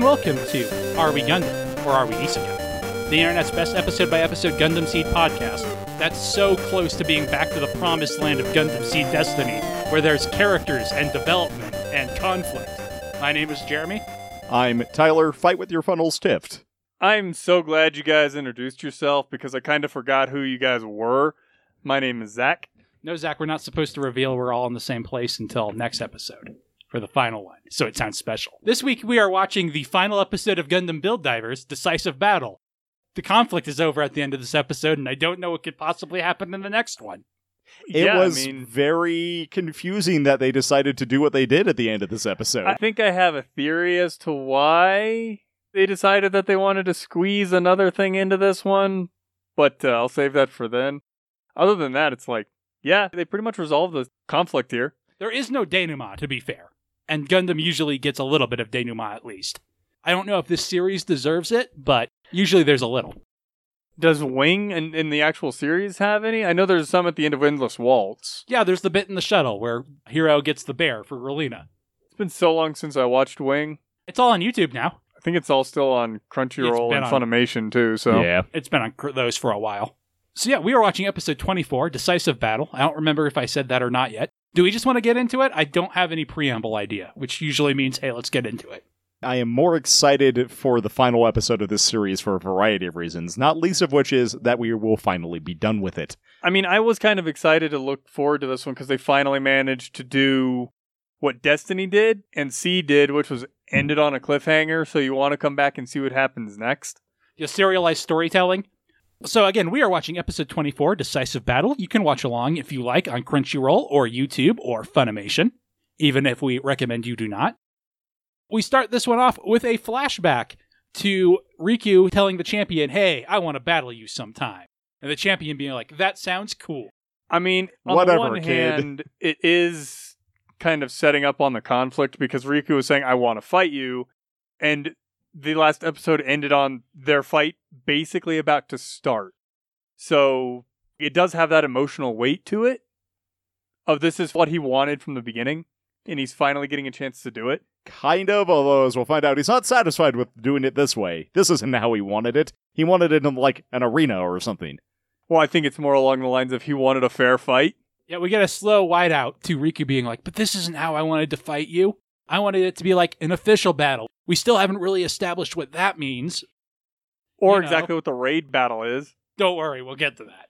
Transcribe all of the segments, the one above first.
Hello and welcome to Are We Gundam or Are We Isekai? The internet's best episode by episode Gundam Seed podcast that's so close to being back to the promised land of Gundam Seed Destiny, where there's characters and development and conflict. My name is Jeremy. I'm Tyler. Fight with your funnels tipped. I'm so glad you guys introduced yourself because I kind of forgot who you guys were. My name is Zach. No, Zach, we're not supposed to reveal we're all in the same place until next episode for the final one, so it sounds special. This week we are watching the final episode of Gundam Build Divers Decisive Battle. The conflict is over at the end of this episode, and I don't know what could possibly happen in the next one. It yeah, was I mean, very confusing that they decided to do what they did at the end of this episode. I think I have a theory as to why they decided that they wanted to squeeze another thing into this one, but uh, I'll save that for then. Other than that, it's like, yeah, they pretty much resolved the conflict here. There is no denouement, to be fair, and Gundam usually gets a little bit of denouement at least. I don't know if this series deserves it, but usually there's a little. Does Wing in, in the actual series have any? I know there's some at the end of Endless Waltz. Yeah, there's the bit in the shuttle where Heero gets the bear for Relena. It's been so long since I watched Wing. It's all on YouTube now. I think it's all still on Crunchyroll and on- Funimation too. So yeah. It's been on cr- those for a while. So yeah, we are watching episode 24, Decisive Battle. I don't remember if I said that or not yet. Do we just want to get into it? I don't have any preamble idea, which usually means, hey, let's get into it. I am more excited for the final episode of this series for a variety of reasons, not least of which is that we will finally be done with it. I mean, I was kind of excited to look forward to this one because they finally managed to do what Destiny did and C did, which was ended on a cliffhanger. So you want to come back and see what happens next. Yeah, serialized storytelling. So again, we are watching episode 24, Decisive Battle. You can watch along if you like on Crunchyroll or YouTube or Funimation, even if we recommend you do not. We start this one off with a flashback to Riku telling the champion, "Hey, I want to battle you sometime." And the champion being like, "That sounds cool." I mean, on Whatever, the one kid. hand, it is kind of setting up on the conflict because Riku was saying, I want to fight you. And the last episode ended on their fight basically about to start. So it does have that emotional weight to it of this is what he wanted from the beginning. And he's finally getting a chance to do it. Kind of, although as we'll find out, he's not satisfied with doing it this way. This isn't how he wanted it. He wanted it in like an arena or something. Well, I think it's more along the lines of he wanted a fair fight. Yeah, we get a slow wide out to Riku being like, "But this isn't how I wanted to fight you. I wanted it to be like an official battle. We still haven't really established what that means. Or You know. exactly what the raid battle is. Don't worry, we'll get to that.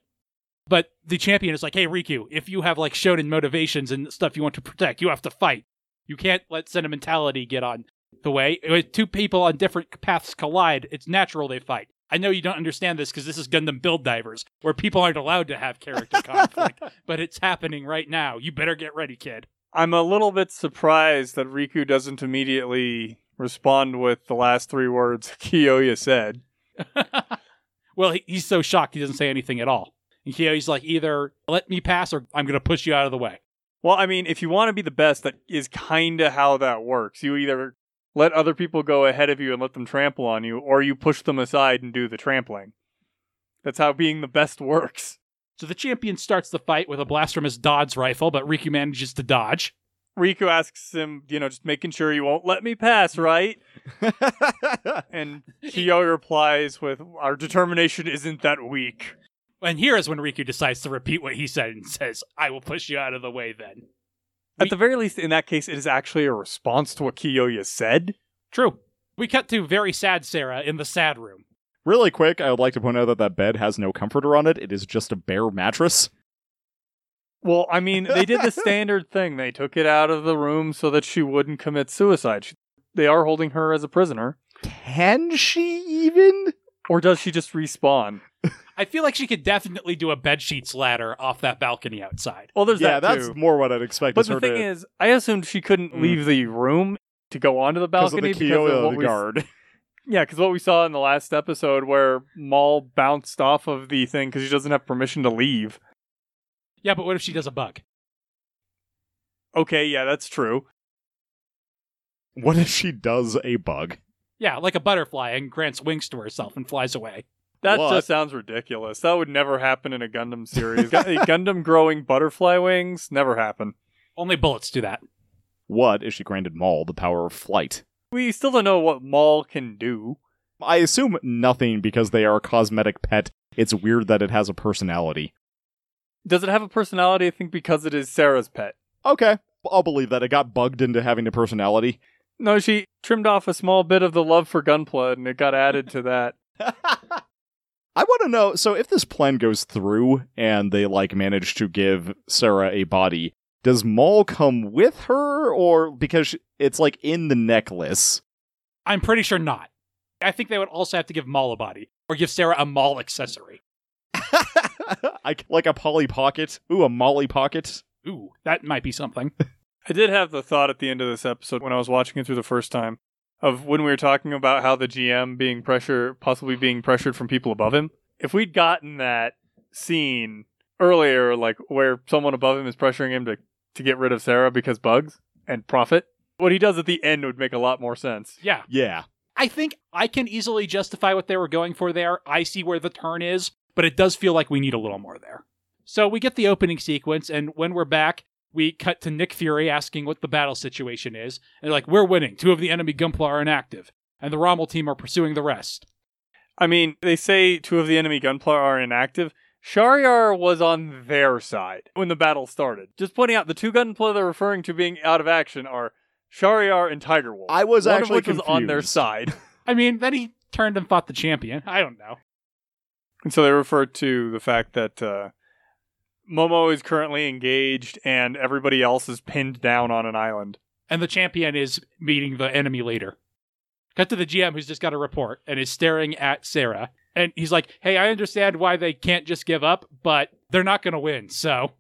But the champion is like, hey, Riku, if you have like shonen motivations and stuff you want to protect, you have to fight. You can't let sentimentality get on the way. When two people on different paths collide, it's natural they fight. I know you don't understand this because this is Gundam Build Divers, where people aren't allowed to have character conflict, but it's happening right now. You better get ready, kid. I'm a little bit surprised that Riku doesn't immediately respond with the last three words Kyoya said. well, he, he's so shocked he doesn't say anything at all. And Kyo's like, either let me pass or I'm going to push you out of the way. Well, I mean, if you want to be the best, that is kind of how that works. You either let other people go ahead of you and let them trample on you, or you push them aside and do the trampling. That's how being the best works. So the champion starts the fight with a blast from his DODS rifle, but Riku manages to dodge. Riku asks him, you know, just making sure you won't let me pass, right? And Kyoya replies with, Our determination isn't that weak. And here is when Riku decides to repeat what he said and says, I will push you out of the way then. At the very least, in that case, it is actually a response to what Kyoya said. True. We cut to very sad Sarah in the sad room. Really quick, I would like to point out that that bed has no comforter on it. It is just a bare mattress. Well, I mean, they did the standard thing. They took it out of the room so that she wouldn't commit suicide. She, they are holding her as a prisoner. Can she even? Or does she just respawn? I feel like she could definitely do a bed sheets ladder off that balcony outside. Well, there's yeah, that that's too. more what I'd expect. But is the her thing to, is, I assumed she couldn't Mm. leave the room to go onto the balcony because of balcony the Kyoya what we, guard. Yeah, because what we saw in the last episode where Maul bounced off of the thing because she doesn't have permission to leave. Yeah, but what if she does a bug? Okay, yeah, that's true. What if she does a bug? Yeah, like a butterfly and grants wings to herself and flies away. That What? just sounds ridiculous. That would never happen in a Gundam series. A Gundam growing butterfly wings never happen. Only bullets do that. What if she granted Maul the power of flight? We still don't know what Maul can do. I assume nothing because they are a cosmetic pet. It's weird that it has a personality. Does it have a personality? I think because it is Sarah's pet. Okay, I'll believe that it got bugged into having a personality. No, she trimmed off a small bit of the love for Gunpla and it got added to that. I want to know so if this plan goes through and they like manage to give Sarah a body, does Maul come with her or because it's like in the necklace? I'm pretty sure not. I think they would also have to give Maul a body or give Sarah a Maul accessory. I, like a Polly Pocket. Ooh, a Molly Pocket. Ooh, that might be something. I did have the thought at the end of this episode when I was watching it through the first time of when we were talking about how the GM being pressure possibly being pressured from people above him. If we'd gotten that scene earlier, like where someone above him is pressuring him to, to get rid of Sarah because bugs and profit, what he does at the end would make a lot more sense. yeah. Yeah. I think I can easily justify what they were going for there. I see where the turn is, but it does feel like we need a little more there. So we get the opening sequence, and when we're back, we cut to Nick Fury asking what the battle situation is. And they're like, We're winning. Two of the enemy Gunpla are inactive, and the Rommel team are pursuing the rest. I mean, they say two of the enemy Gunpla are inactive. Shariar was on their side when the battle started. Just pointing out, the two Gunpla they're referring to being out of action are Shariar and Tiger Wolf. I was one actually of which was on their side. I mean, then he turned and fought the champion. I don't know. And so they refer to the fact that uh, Momo is currently engaged and everybody else is pinned down on an island. And the champion is meeting the enemy leader. Cut to the GM who's just got a report and is staring at Sarah. And he's like, Hey, I understand why they can't just give up, but they're not going to win, so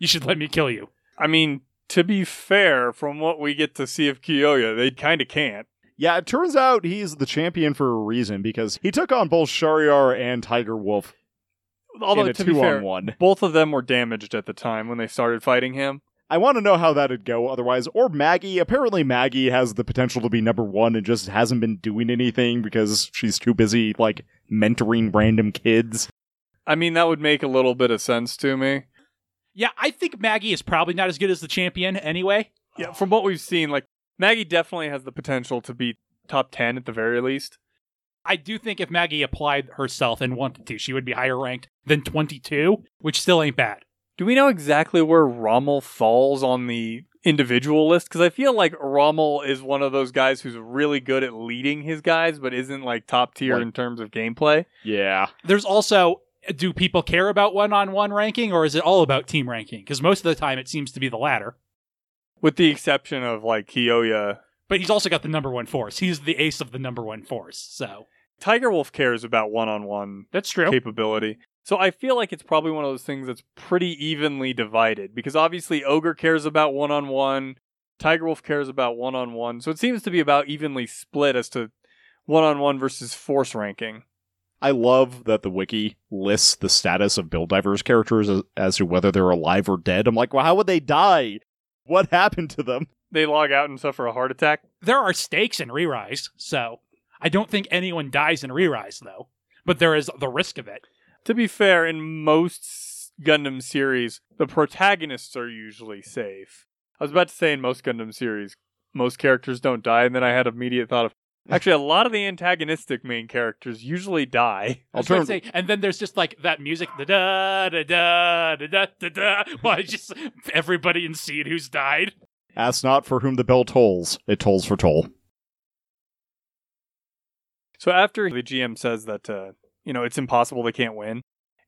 you should let me kill you. I mean, to be fair, from what we get to see of Kyoya, they kind of can't. Yeah, it turns out he's the champion for a reason because he took on both Shariar and Tiger Wolf Although, in a to two be fair, on one. both of them were damaged at the time when they started fighting him. I want to know how that'd go otherwise. Or Maggie. Apparently, Maggie has the potential to be number one and just hasn't been doing anything because she's too busy, like, mentoring random kids. I mean, that would make a little bit of sense to me. Yeah, I think Maggie is probably not as good as the champion anyway. Yeah, from what we've seen, like Maggie definitely has the potential to be top 10 at the very least. I do think if Maggie applied herself and wanted to, she would be higher ranked than 22, which still ain't bad. Do we know exactly where Rommel falls on the individual list? Because I feel like Rommel is one of those guys who's really good at leading his guys, but isn't like top tier Like- in terms of gameplay. Yeah. There's also do people care about one on one ranking or is it all about team ranking? Because most of the time it seems to be the latter. With the exception of like Kyoya. But he's also got the number one force. He's the ace of the number one force. So Tiger Wolf cares about one on one that's true. capability. So I feel like it's probably one of those things that's pretty evenly divided because obviously Ogre cares about one on one, Tiger Wolf cares about one on one. So it seems to be about evenly split as to one on one versus force ranking. I love that the wiki lists the status of Build Divers characters as, as to whether they're alive or dead. I'm like, well, how would they die? What happened to them? They log out and suffer a heart attack. There are stakes in Re-Rise, so I don't think anyone dies in Re-Rise, though. But there is the risk of it to be fair, in most Gundam series, the protagonists are usually safe. I was about to say in most Gundam series, most characters don't die, and then I had immediate thought of actually a lot of the antagonistic main characters usually die. Altern- say, and then there's just like that music, da da da da da da da. Why just everybody in seed who's died? Ask not for whom the bell tolls; it tolls for toll. So after the GM says that uh, you know it's impossible they can't win,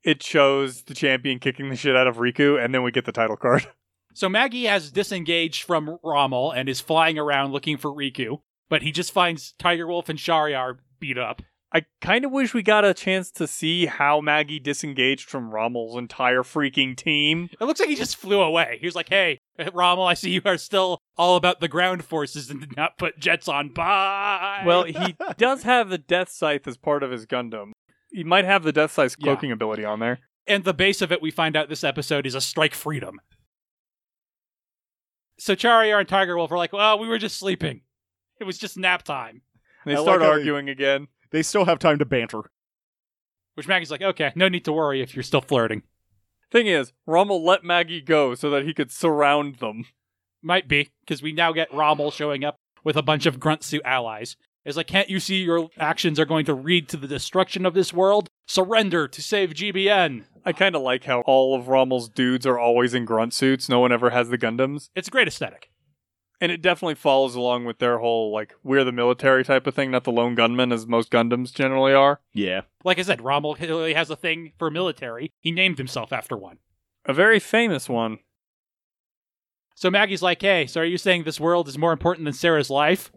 it shows the champion kicking the shit out of Riku, and then we get the title card. So Maggie has disengaged from Rommel and is flying around looking for Riku, but he just finds Tiger Wolf and Shariar beat up. I kind of wish we got a chance to see how Maggie disengaged from Rommel's entire freaking team. It looks like he just flew away. He was like, "Hey, Rommel, I see you are still all about the ground forces and did not put jets on. Bye." Well, he does have the Death Scythe as part of his Gundam. He might have the Death Scythe's Yeah. cloaking ability on there. and the base of it we find out this episode is a strike freedom. So Shariar and Tiger Wolf are like, "Well, we were just sleeping. It was just nap time." They I start like how they- arguing again. They still have time to banter. Which Maggie's like, "Okay, no need to worry if you're still flirting." Thing is, Rommel let Maggie go so that he could surround them. Might be because we now get Rommel showing up with a bunch of grunt suit allies. It's like, can't you see your actions are going to lead to the destruction of this world? Surrender to save GBN. I kind of like how all of Rommel's dudes are always in grunt suits. No one ever has the Gundams. It's a great aesthetic. And it definitely follows along with their whole, like, we're the military type of thing, not the lone gunman, as most Gundams generally are. Yeah. Like I said, Rommel clearly has a thing for military. He named himself after one. A very famous one. So Maggie's like, hey, so are you saying this world is more important than Sarah's life?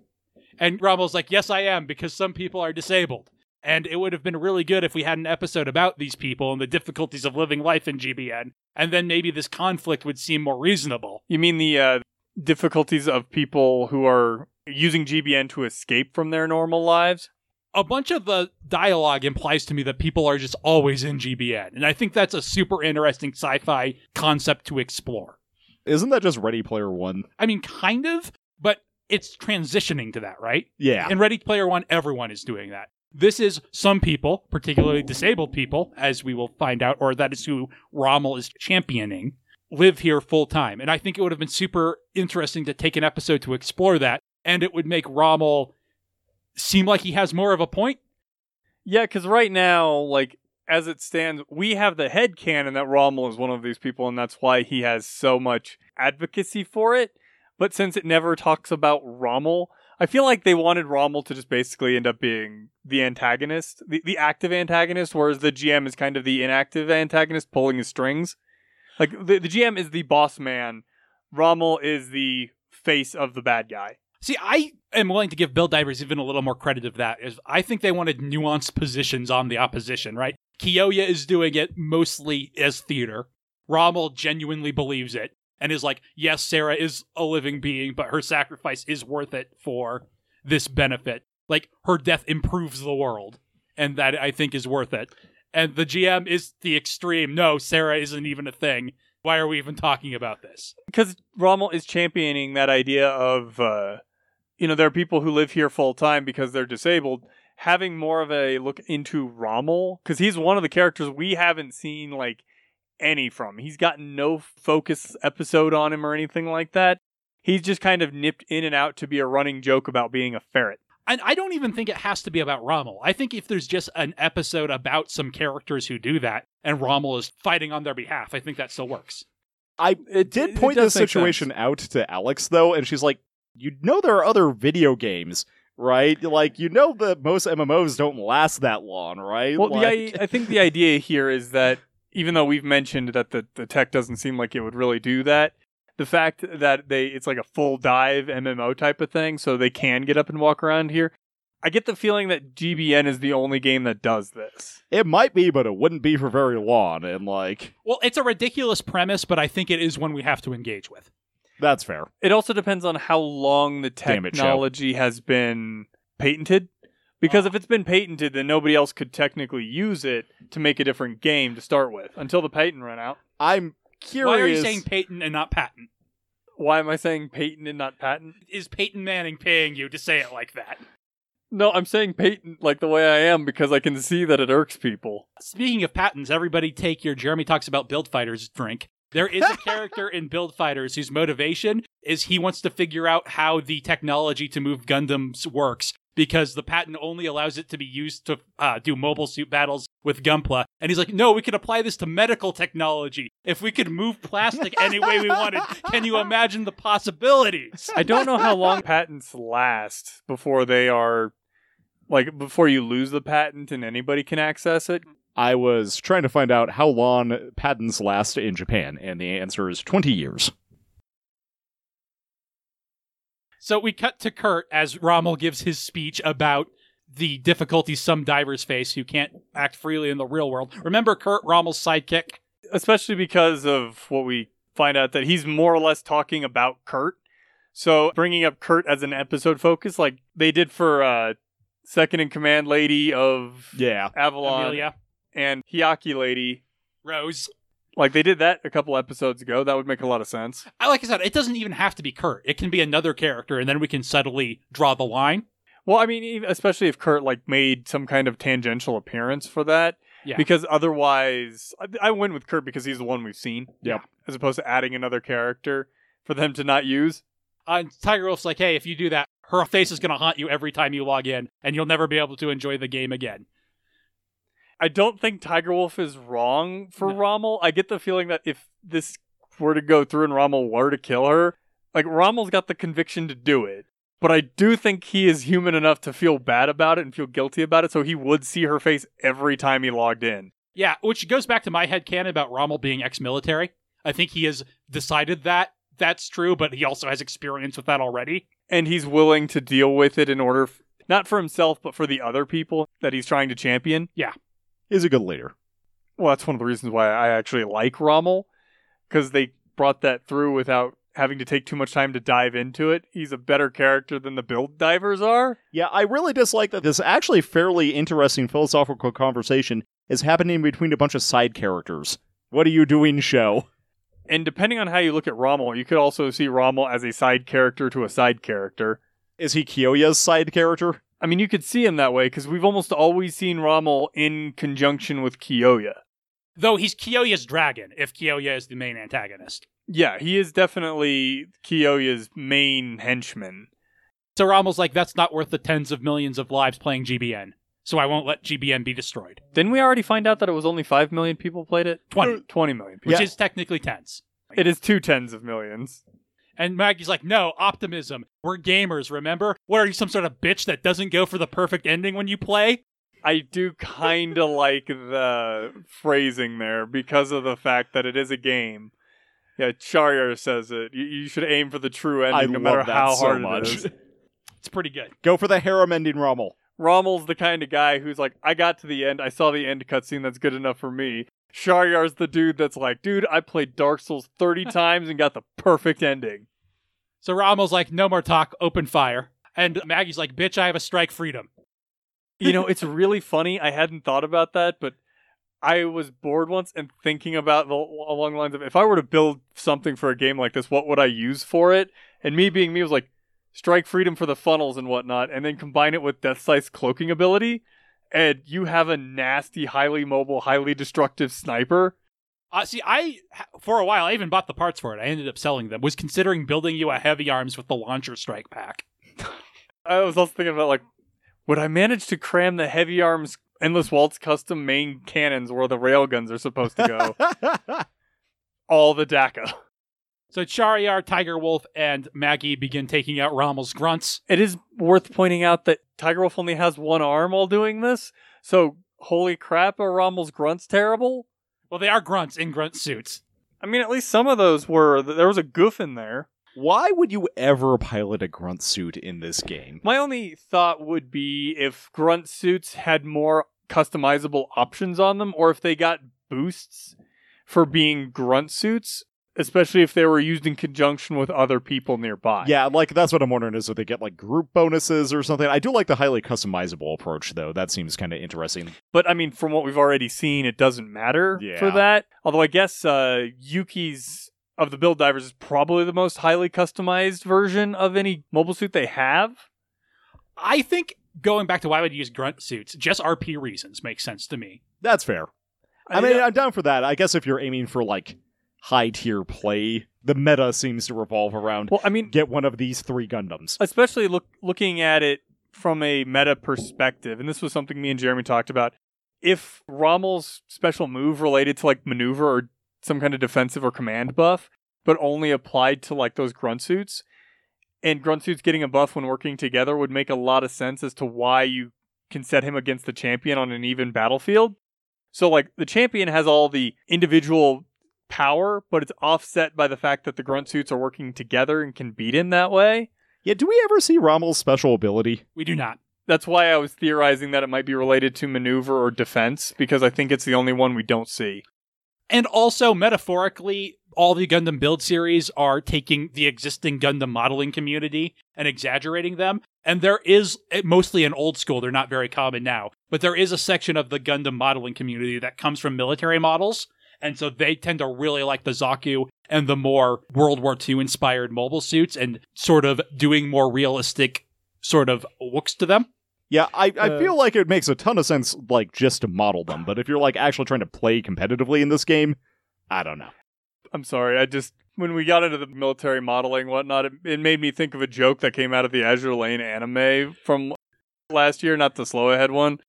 And Rommel's like, yes, I am, because some people are disabled. And it would have been really good if we had an episode about these people and the difficulties of living life in GBN. And then maybe this conflict would seem more reasonable. You mean the uh, difficulties of people who are using GBN to escape from their normal lives? A bunch of the dialogue implies to me that people are just always in GBN. And I think that's a super interesting sci fi concept to explore. Isn't that just Ready Player One? I mean, kind of, but it's transitioning to that, right? Yeah. In Ready Player One, everyone is doing that. This is some people, particularly disabled people, as we will find out, or that is who Rommel is championing, live here full time. And I think it would have been super interesting to take an episode to explore that, and it would make Rommel seem like he has more of a point. Yeah, because right now, like, as it stands, we have the head canon that Rommel is one of these people, and that's why he has so much advocacy for it. But since it never talks about Rommel, I feel like they wanted Rommel to just basically end up being the antagonist, the, the active antagonist, whereas the GM is kind of the inactive antagonist pulling his strings. Like the, the GM is the boss man, Rommel is the face of the bad guy. See, I am willing to give Build Divers even a little more credit of that. Is I think they wanted nuanced positions on the opposition, right? Kyoya is doing it mostly as theater. Rommel genuinely believes it and is like, yes, Sarah is a living being, but her sacrifice is worth it for this benefit. Like her death improves the world, and that I think is worth it. And the GM is the extreme. No, Sarah isn't even a thing. Why are we even talking about this? Because Rommel is championing that idea of, uh, you know, there are people who live here full time because they're disabled. Having more of a look into Rommel, because he's one of the characters we haven't seen like any from. He's gotten no focus episode on him or anything like that. He's just kind of nipped in and out to be a running joke about being a ferret. And I don't even think it has to be about Rommel. I think if there's just an episode about some characters who do that and Rommel is fighting on their behalf, I think that still works. I It- did point does this situation sense. out to Alex though, and she's like, "You know there are other video games, right? Like you know that most MMOs don't last that long, right? Well, the, I, I think the idea here is that even though we've mentioned that the, the tech doesn't seem like it would really do that, the fact that they it's like a full dive MMO type of thing, so they can get up and walk around here. I get the feeling that GBN is the only game that does this. it might be, but it wouldn't be for very long, and like Well, it's a ridiculous premise, but I think it is one we have to engage with. that's fair. It also depends on how long the Damn it, technology has been patented. Because if it's been patented, then nobody else could technically use it to make a different game to start with until the patent ran out. I'm curious. Why are you saying patent and not patent? Why am I saying patent and not patent? Is Peyton Manning paying you to say it like that? No, I'm saying patent like the way I am because I can see that it irks people. Speaking of patents, everybody take your Jeremy talks about build fighters drink. There is a character in Build Fighters whose motivation is he wants to figure out how the technology to move Gundams works because the patent only allows it to be used to uh, do mobile suit battles with Gunpla. And he's like, no, we could apply this to medical technology. If we could move plastic any way we wanted, can you imagine the possibilities? I don't know how long patents last before they are like before you lose the patent and anybody can access it. I was trying to find out how long patents last in Japan, and the answer is 20 years. So we cut to Kurt as Rommel gives his speech about the difficulties some divers face who can't act freely in the real world. Remember Kurt, Rommel's sidekick? especially because of what we find out that he's more or less talking about Kurt. So bringing up Kurt as an episode focus, like they did for uh, second in command lady of Yeah. Avalon Amelia, and Hyakki lady, Rose. Like they did that a couple episodes ago. That would make a lot of sense. I like I said, it doesn't even have to be Kurt. It can be another character, and then we can subtly draw the line. Well, I mean, especially if Kurt like made some kind of tangential appearance for that. Yeah. Because otherwise, I, I win with Kurt because he's the one we've seen. Yep. As opposed to adding another character for them to not use. Uh, Tiger Wolf's like, hey, if you do that, her face is going to haunt you every time you log in, and you'll never be able to enjoy the game again. I don't think Tiger Wolf is wrong for No. Rommel. I get the feeling that if this were to go through and Rommel were to kill her, like Rommel's got the conviction to do it. But I do think he is human enough to feel bad about it and feel guilty about it, so he would see her face every time he logged in. Yeah, which goes back to my headcanon about Rommel being ex-military. I think he has decided that that's true, but he also has experience with that already. And he's willing to deal with it in order, f- not for himself, but for the other people that he's trying to champion. He's a good leader. Well, that's one of the reasons why I actually like Rommel, because they brought that through without having to take too much time to dive into it. He's a better character than the build divers are. Yeah, I really dislike that this actually fairly interesting philosophical conversation is happening between a bunch of side characters. What are you doing, show? And depending on how you look at Rommel, you could also see Rommel as a side character to a side character. Is he Kyoya's side character? I mean, you could see him that way because we've almost always seen Rommel in conjunction with Kyoya. Though he's Kyoya's dragon, if Kyoya is the main antagonist. Yeah, he is definitely Kyoya's main henchman. So Rommel's like, that's not worth the tens of millions of lives playing GBN. So I won't let GBN be destroyed. Didn't we already find out that it was only 5 million people played it? 20, 20 million people. which Yeah. is technically tens. It is two tens of millions. And Maggie's like, no, optimism. We're gamers, remember? What are you, some sort of bitch that doesn't go for the perfect ending when you play? I do kind of like the phrasing there because of the fact that it is a game. Yeah, Shariar says it. You, you should aim for the true ending, I no matter that how so hard much. it is. It's pretty good. Go for the harem ending Rommel. Rommel's the kind of guy who's like, I got to the end, I saw the end cutscene, that's good enough for me. Shariar's the dude that's like, dude, I played Dark Souls 30 times and got the perfect ending. So Rommel's like, no more talk, open fire. And Maggie's like, bitch, I have a strike freedom. You know, it's really funny. I hadn't thought about that, but I was bored once and thinking about the, along the lines of if I were to build something for a game like this, what would I use for it? And me being me was like, strike freedom for the funnels and whatnot, and then combine it with Death Scythe cloaking ability, and you have a nasty, highly mobile, highly destructive sniper. Uh, see, I, for a while, I even bought the parts for it. I ended up selling them. Was considering building you a heavy arms with the launcher strike pack. I was also thinking about like, would I manage to cram the heavy arms endless waltz custom main cannons where the railguns are supposed to go? All the DACA. So Shariar, Tiger Wolf, and Maggie begin taking out Rommel's grunts. It is worth pointing out that Tiger Wolf only has one arm while doing this, so holy crap, are Rommel's grunts terrible? Well, they are grunts in grunt suits. I mean, at least some of those were. There was a goof in there. Why would you ever pilot a grunt suit in this game? My only thought would be if grunt suits had more customizable options on them, or if they got boosts for being grunt suits, especially if they were used in conjunction with other people nearby. Yeah, like that's what I'm wondering is if they get like group bonuses or something. I do like the highly customizable approach though. That seems kind of interesting. But I mean, from what we've already seen, it doesn't matter Yeah. for that. Although I guess uh, Yuki's of the build divers is probably the most highly customized version of any mobile suit they have. I think going back to why I would you use grunt suits, just RP reasons makes sense to me. That's fair. I mean, I'm down for that. I guess if you're aiming for like high tier play, the meta seems to revolve around well, I mean, get one of these three Gundams. especially look looking at it from a meta perspective, and this was something me and Jeremy talked about. If Rommel's special move related to like maneuver or some kind of defensive or command buff, but only applied to like those grunt suits, and grunt suits getting a buff when working together would make a lot of sense as to why you can set him against the champion on an even battlefield. So like the champion has all the individual power, but it's offset by the fact that the grunt suits are working together and can beat him that way. Yeah, do we ever see Rommel's special ability? We do not. That's why I was theorizing that it might be related to maneuver or defense because I think it's the only one we don't see. And also, metaphorically, all the Gundam build series are taking the existing Gundam modeling community and exaggerating them. And there is mostly in old school, they're not very common now, but there is a section of the Gundam modeling community that comes from military models. And so they tend to really like the Zaku and the more World War II inspired mobile suits and sort of doing more realistic sort of looks to them. Yeah, I, I Uh, feel like it makes a ton of sense, like just to model them. But if you're like actually trying to play competitively in this game, I don't know. I'm sorry. I just when we got into the military modeling and whatnot, it, it made me think of a joke that came out of the Azur Lane anime from last year, not the slow ahead one,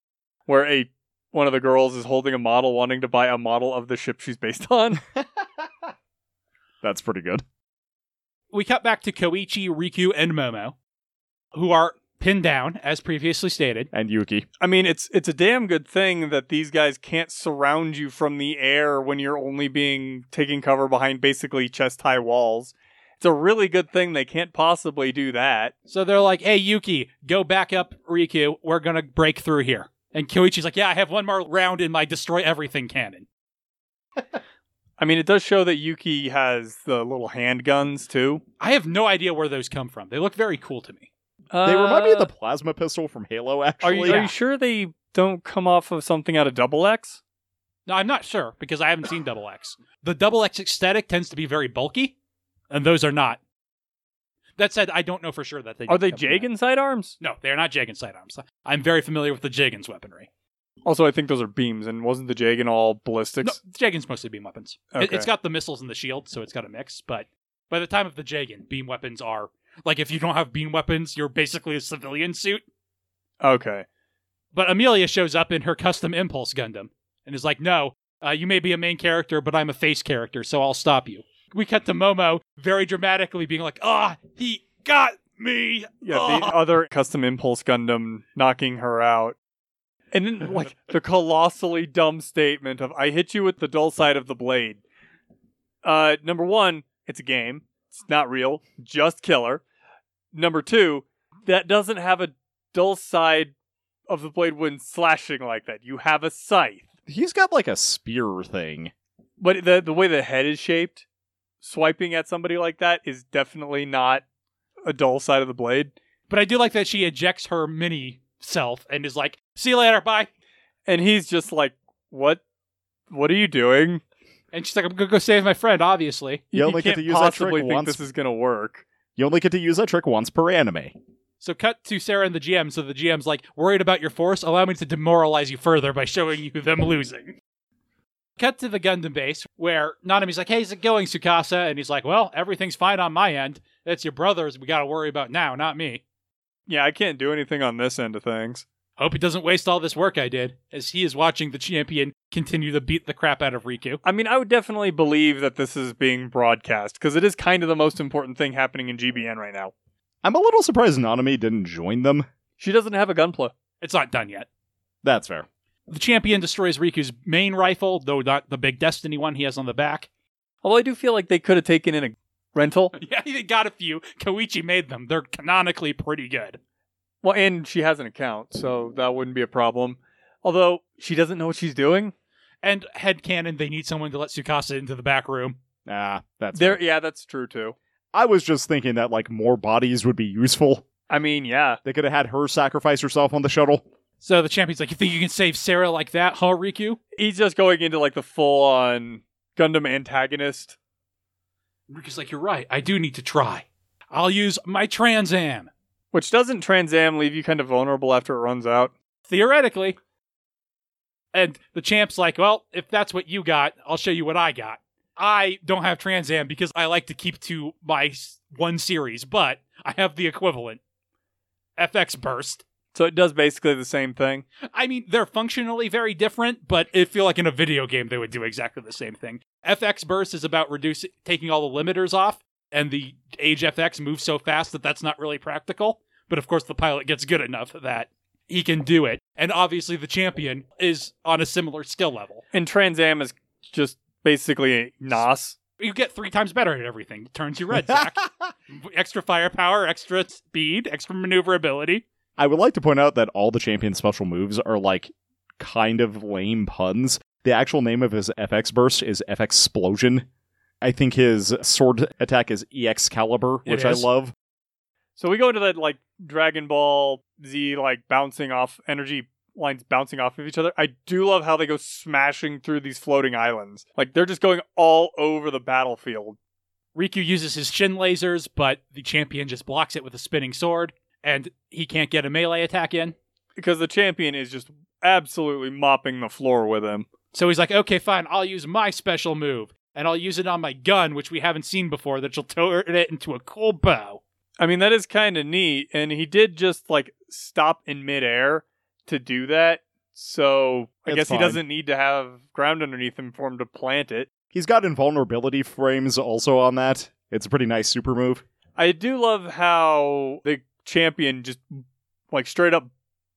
where a one of the girls is holding a model wanting to buy a model of the ship she's based on. That's pretty good. We cut back to Koichi, Riku, and Momo, who are pinned down, as previously stated. And Yuki. I mean, it's it's a damn good thing that these guys can't surround you from the air when you're only being taking cover behind basically chest high walls. It's a really good thing they can't possibly do that. So they're like, hey, Yuki, go back up Riku. We're going to break through here. And Koichi's like, yeah, I have one more round in my destroy everything cannon. I mean, it does show that Yuki has the little handguns too. I have no idea where those come from. They look very cool to me. They remind me of Uh, the plasma pistol from Halo, Are actually. you, are you sure they don't come off of something out of Double X? No, I'm not sure because I haven't seen Double X. The Double X aesthetic tends to be very bulky, and those are not. That said, I don't know for sure that they Are they come from that. Jegan sidearms? No, they are not Jegan sidearms. I'm very familiar with the Jegan's weaponry. Also, I think those are beams, and wasn't the Jegan all ballistics? No, Jegan's mostly beam weapons. It, Okay. it's got the missiles and the shield, so it's got a mix. But by the time of the Jegan, beam weapons are like if you don't have beam weapons, you're basically a civilian suit. Okay. But Amelia shows up in her custom Impulse Gundam and is like, "No, uh, you may be a main character, but I'm a face character, so I'll stop you." We cut to Momo very dramatically being like, "Ah, he got me." Yeah, the Ah." other custom impulse Gundam knocking her out. And then, like, the colossally dumb statement of, I hit you with the dull side of the blade. Uh, number one, it's a game. It's not real. Just killer. Number two, that doesn't have a dull side of the blade when slashing like that. You have a scythe. He's got like a spear thing. But the, the way the head is shaped, swiping at somebody like that is definitely not a dull side of the blade. But I do like that she ejects her mini self and is like, "See you later, bye." And he's just like, "What? What are you doing? And she's like, I'm gonna go save my friend, obviously. You only get can't to use that trick think once. this is gonna work." You only get to use that trick once per anime. So cut to Sarah and the GM. So the GM's like, worried about your force? Allow me to demoralize you further by showing you them losing. Cut to the Gundam base where Nanami's like, hey, how's it going, Tsukasa? And he's like, well, everything's fine on my end. It's your brothers we gotta worry about now, not me. Yeah, I can't do anything on this end of things. Hope he doesn't waste all this work I did, as he is watching the champion continue to beat the crap out of Riku. I mean, I would definitely believe that this is being broadcast because it is kind of the most important thing happening in GBN right now. I'm a little surprised Nanami didn't join them. She doesn't have a gunpla. It's not done yet. That's fair. The champion destroys Riku's main rifle, though not the big Destiny one he has on the back. Although I do feel like they could have taken in a rental. Yeah, they got a few. Koichi made them. They're canonically pretty good. Well, and she has an account, so that wouldn't be a problem. Although she doesn't know what she's doing. And headcanon, they need someone to let Tsukasa into the back room. Ah, that's There, fair. yeah, that's true too. I was just thinking that like more bodies would be useful. I mean, yeah, They could have had her sacrifice herself on the shuttle. So the champion's like, You think you can save Sarah like that, huh, Riku? he's just going into like the full-on Gundam antagonist. Riku's like, You're right. I do need to try. I'll use my Transam. Which doesn't Trans Am leave you kind of vulnerable after it runs out? Theoretically. And the champ's like, Well, if that's what you got, I'll show you what I got. I don't have Transam because I like to keep to my one series, but I have the equivalent FX Burst. So it does basically the same thing. I mean, they're functionally very different, but it feel like in a video game they would do exactly the same thing. FX Burst is about reducing, taking all the limiters off, and the Age FX moves so fast that that's not really practical. But of course, the pilot gets good enough that he can do it, and obviously the champion is on a similar skill level. And Trans Am is just basically a NOS. You get three times better at everything. Turns you red, Zach. extra firepower, extra speed, extra maneuverability. I would like to point out that all the champion special moves are like kind of lame puns. The actual name of his FX burst is FX Explosion. I think his sword attack is EX Caliber, which I love. So we go into that like Dragon Ball Z like bouncing off energy lines bouncing off of each other. I do love how they go smashing through these floating islands. Like they're just going all over the battlefield. Riku uses his shin lasers, but the champion just blocks it with a spinning sword, and he can't get a melee attack in. Because the champion is just absolutely mopping the floor with him. So he's like, okay, fine, I'll use my special move. and I'll use it on my gun, which we haven't seen before, that will turn it into a cool bow. I mean, that is kind of neat. And he did just like stop in midair to do that. So I It's guess fine. he doesn't need to have ground underneath him for him to plant it. He's got invulnerability frames also on that. It's a pretty nice super move. I do love how the champion just like straight up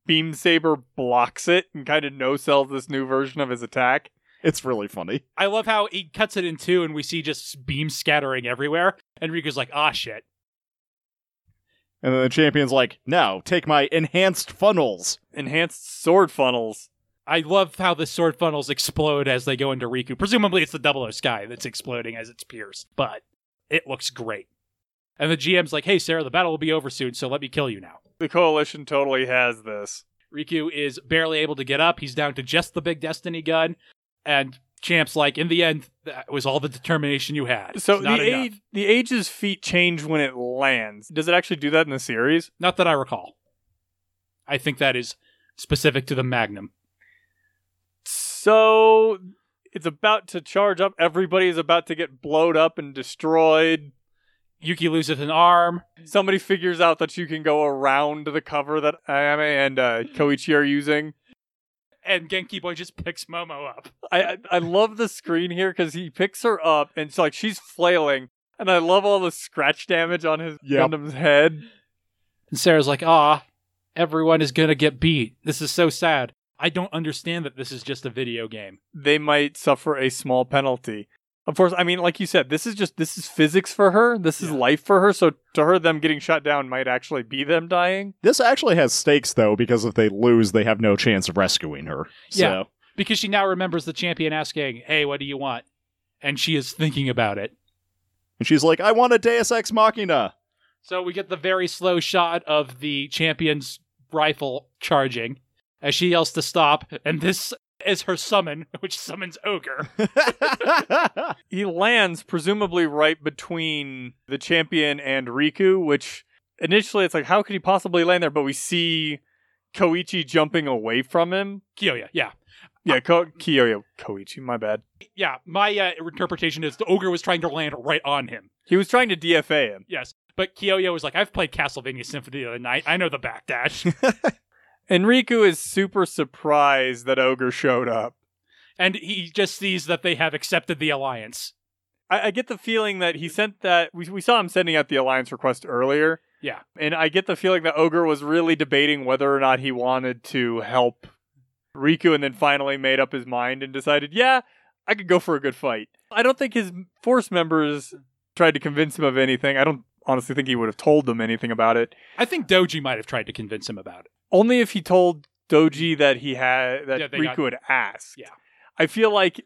beam saber blocks it and kind of no sells this new version of his attack. It's really funny. I love how he cuts it in two and we see just beams scattering everywhere. And Riku's like, ah, shit. And then the champion's like, "Now take my enhanced funnels." Enhanced sword funnels. I love how the sword funnels explode as they go into Riku. Presumably, it's the Double O Sky that's exploding as it's pierced, but it looks great. And the GM's like, hey, Sarah, the battle will be over soon, so let me kill you now. The coalition totally has this. Riku is barely able to get up. He's down to just the big Destiny gun. And Champ's like, in the end, that was all the determination you had. So the age, the age's feet change when it lands. Does it actually do that in the series? Not that I recall. I think that is specific to the Magnum. So it's about to charge up. Everybody is about to get blowed up and destroyed. Yuki loses an arm. Somebody figures out that you can go around the cover that Ayame and uh, Koichi are using. And Genki Boy just picks Momo up. I I, I love the screen here because he picks her up and it's like she's flailing, and I love all the scratch damage on his Yep. Gundam's head. And Sarah's like, ah, everyone is going to get beat. This is so sad. I don't understand that this is just a video game. They might suffer a small penalty. Of course, I mean, like you said, this is just this is physics for her. This is Yeah. life for her. So to her, them getting shot down might actually be them dying. This actually has stakes though, because if they lose, they have no chance of rescuing her. Yeah. So Because she now remembers the champion asking, hey, what do you want? And she is thinking about it. and she's like, "I want a Deus Ex Machina." So we get the very slow shot of the champion's rifle charging as she yells to stop. And this is her summon, which summons Ogre. He lands presumably right between the champion and Riku, which initially it's like, how could he possibly land there? But we see Koichi jumping away from him. Kyoya, yeah. Yeah, Ko- Kiyoyo. Koichi, my bad. Yeah, my uh, interpretation is the Ogre was trying to land right on him. He was trying to DFA him. Yes. But Kyoyo was like, I've played Castlevania Symphony of the Night. I know the backdash. Riku is super surprised that Ogre showed up. and he just sees that they have accepted the alliance. I, I get the feeling that he sent that. We, we saw him sending out the alliance request earlier. Yeah. And I get the feeling that Ogre was really debating whether or not he wanted to help Riku and then finally made up his mind and decided, yeah, I could go for a good fight. I don't think his force members tried to convince him of anything. I don't honestly think he would have told them anything about it. I think Doji might have tried to convince him about it. Only if he told Doji that he had that Yeah, they Riku got- had asked. Yeah. I feel like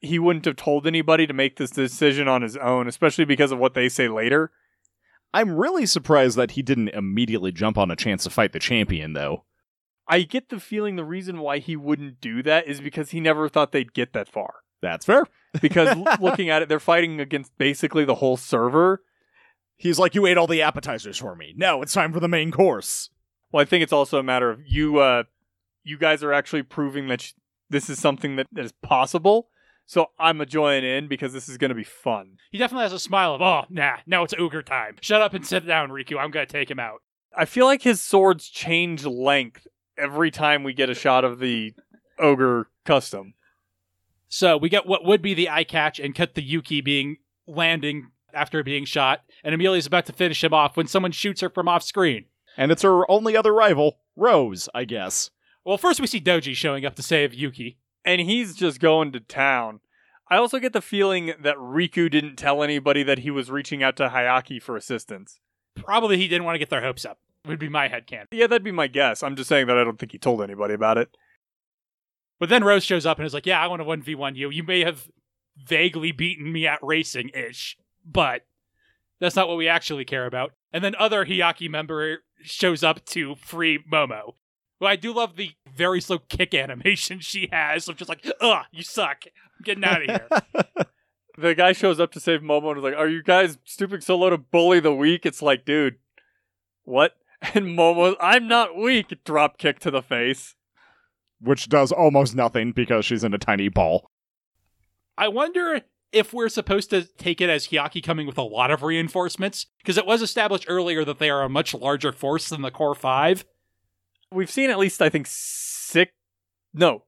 he wouldn't have told anybody to make this decision on his own, especially because of what they say later. I'm really surprised that he didn't immediately jump on a chance to fight the champion, though. I get the feeling the reason why he wouldn't do that is because he never thought they'd get that far. That's fair. Because l- looking at it, they're fighting against basically the whole server. He's like, "You ate all the appetizers for me. Now it's time for the main course." Well, I think it's also a matter of you. Uh, you guys are actually proving that sh- this is something that, is possible. So I'm a join in because this is going to be fun. He definitely has a smile of, oh, nah, now it's Ogre time. Shut up and sit down, Riku. I'm going to take him out. I feel like his swords change length every time we get a shot of the ogre custom. So we get what would be the eye catch and cut the Yuki being landing after being shot. And Amelia's about to finish him off when someone shoots her from off screen. And it's her only other rival, Rose, I guess. Well, first we see Doji showing up to save Yuki. and he's just going to town. I also get the feeling that Riku didn't tell anybody that he was reaching out to Hyakki for assistance. Probably he didn't want to get their hopes up, would be my headcanon. Yeah, that'd be my guess. I'm just saying that I don't think he told anybody about it. But then Rose shows up and is like, yeah, I want to 1v1 you. You may have vaguely beaten me at racing ish, but that's not what we actually care about. And then other Hyakki member shows up to free Momo. Well, I do love the very slow kick animation she has of just like, ugh, you suck. I'm getting out of here. The guy shows up to save Momo and is like, Are you guys stooping so low to bully the weak? It's like, dude, what? And Momo, I'm not weak. Drop kick to the face. Which does almost nothing because she's in a tiny ball. I wonder if we're supposed to take it as Hyakki coming with a lot of reinforcements, because it was established earlier that they are a much larger force than the core five. We've seen at least, I think, six, no,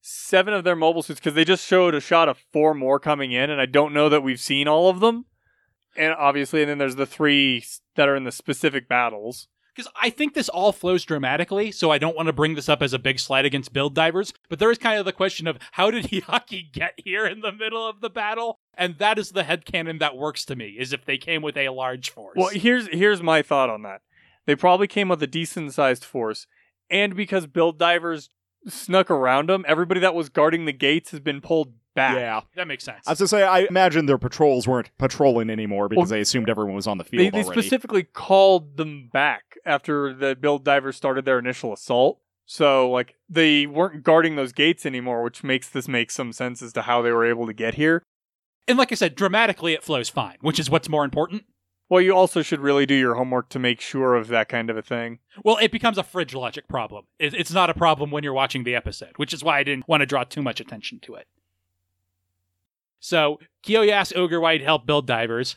seven of their mobile suits because they just showed a shot of four more coming in, and I don't know that we've seen all of them. And obviously, and then there's the three that are in the specific battles. Because I think this all flows dramatically, so I don't want to bring this up as a big slight against build divers, but there is kind of the question of how did Hyakki get here in the middle of the battle? And that is the head headcanon that works to me, is if they came with a large force. Well, here's here's my thought on that. They probably came with a decent sized force, and because build divers snuck around them, everybody that was guarding the gates has been pulled back. Yeah. that makes sense. I was to say, I imagine their patrols weren't patrolling anymore because Well, they assumed everyone was on the field they already. specifically called them back after the build divers started their initial assault. So, like, they weren't guarding those gates anymore, which makes this make some sense as to how they were able to get here. and like I said, dramatically it flows fine, which is what's more important. Well, you also should really do your homework to make sure of that kind of a thing. Well, it becomes a fridge logic problem. It's not a problem when you're watching the episode, which is why I didn't want to draw too much attention to it. So Kyoya asks Ogre why he'd help build divers,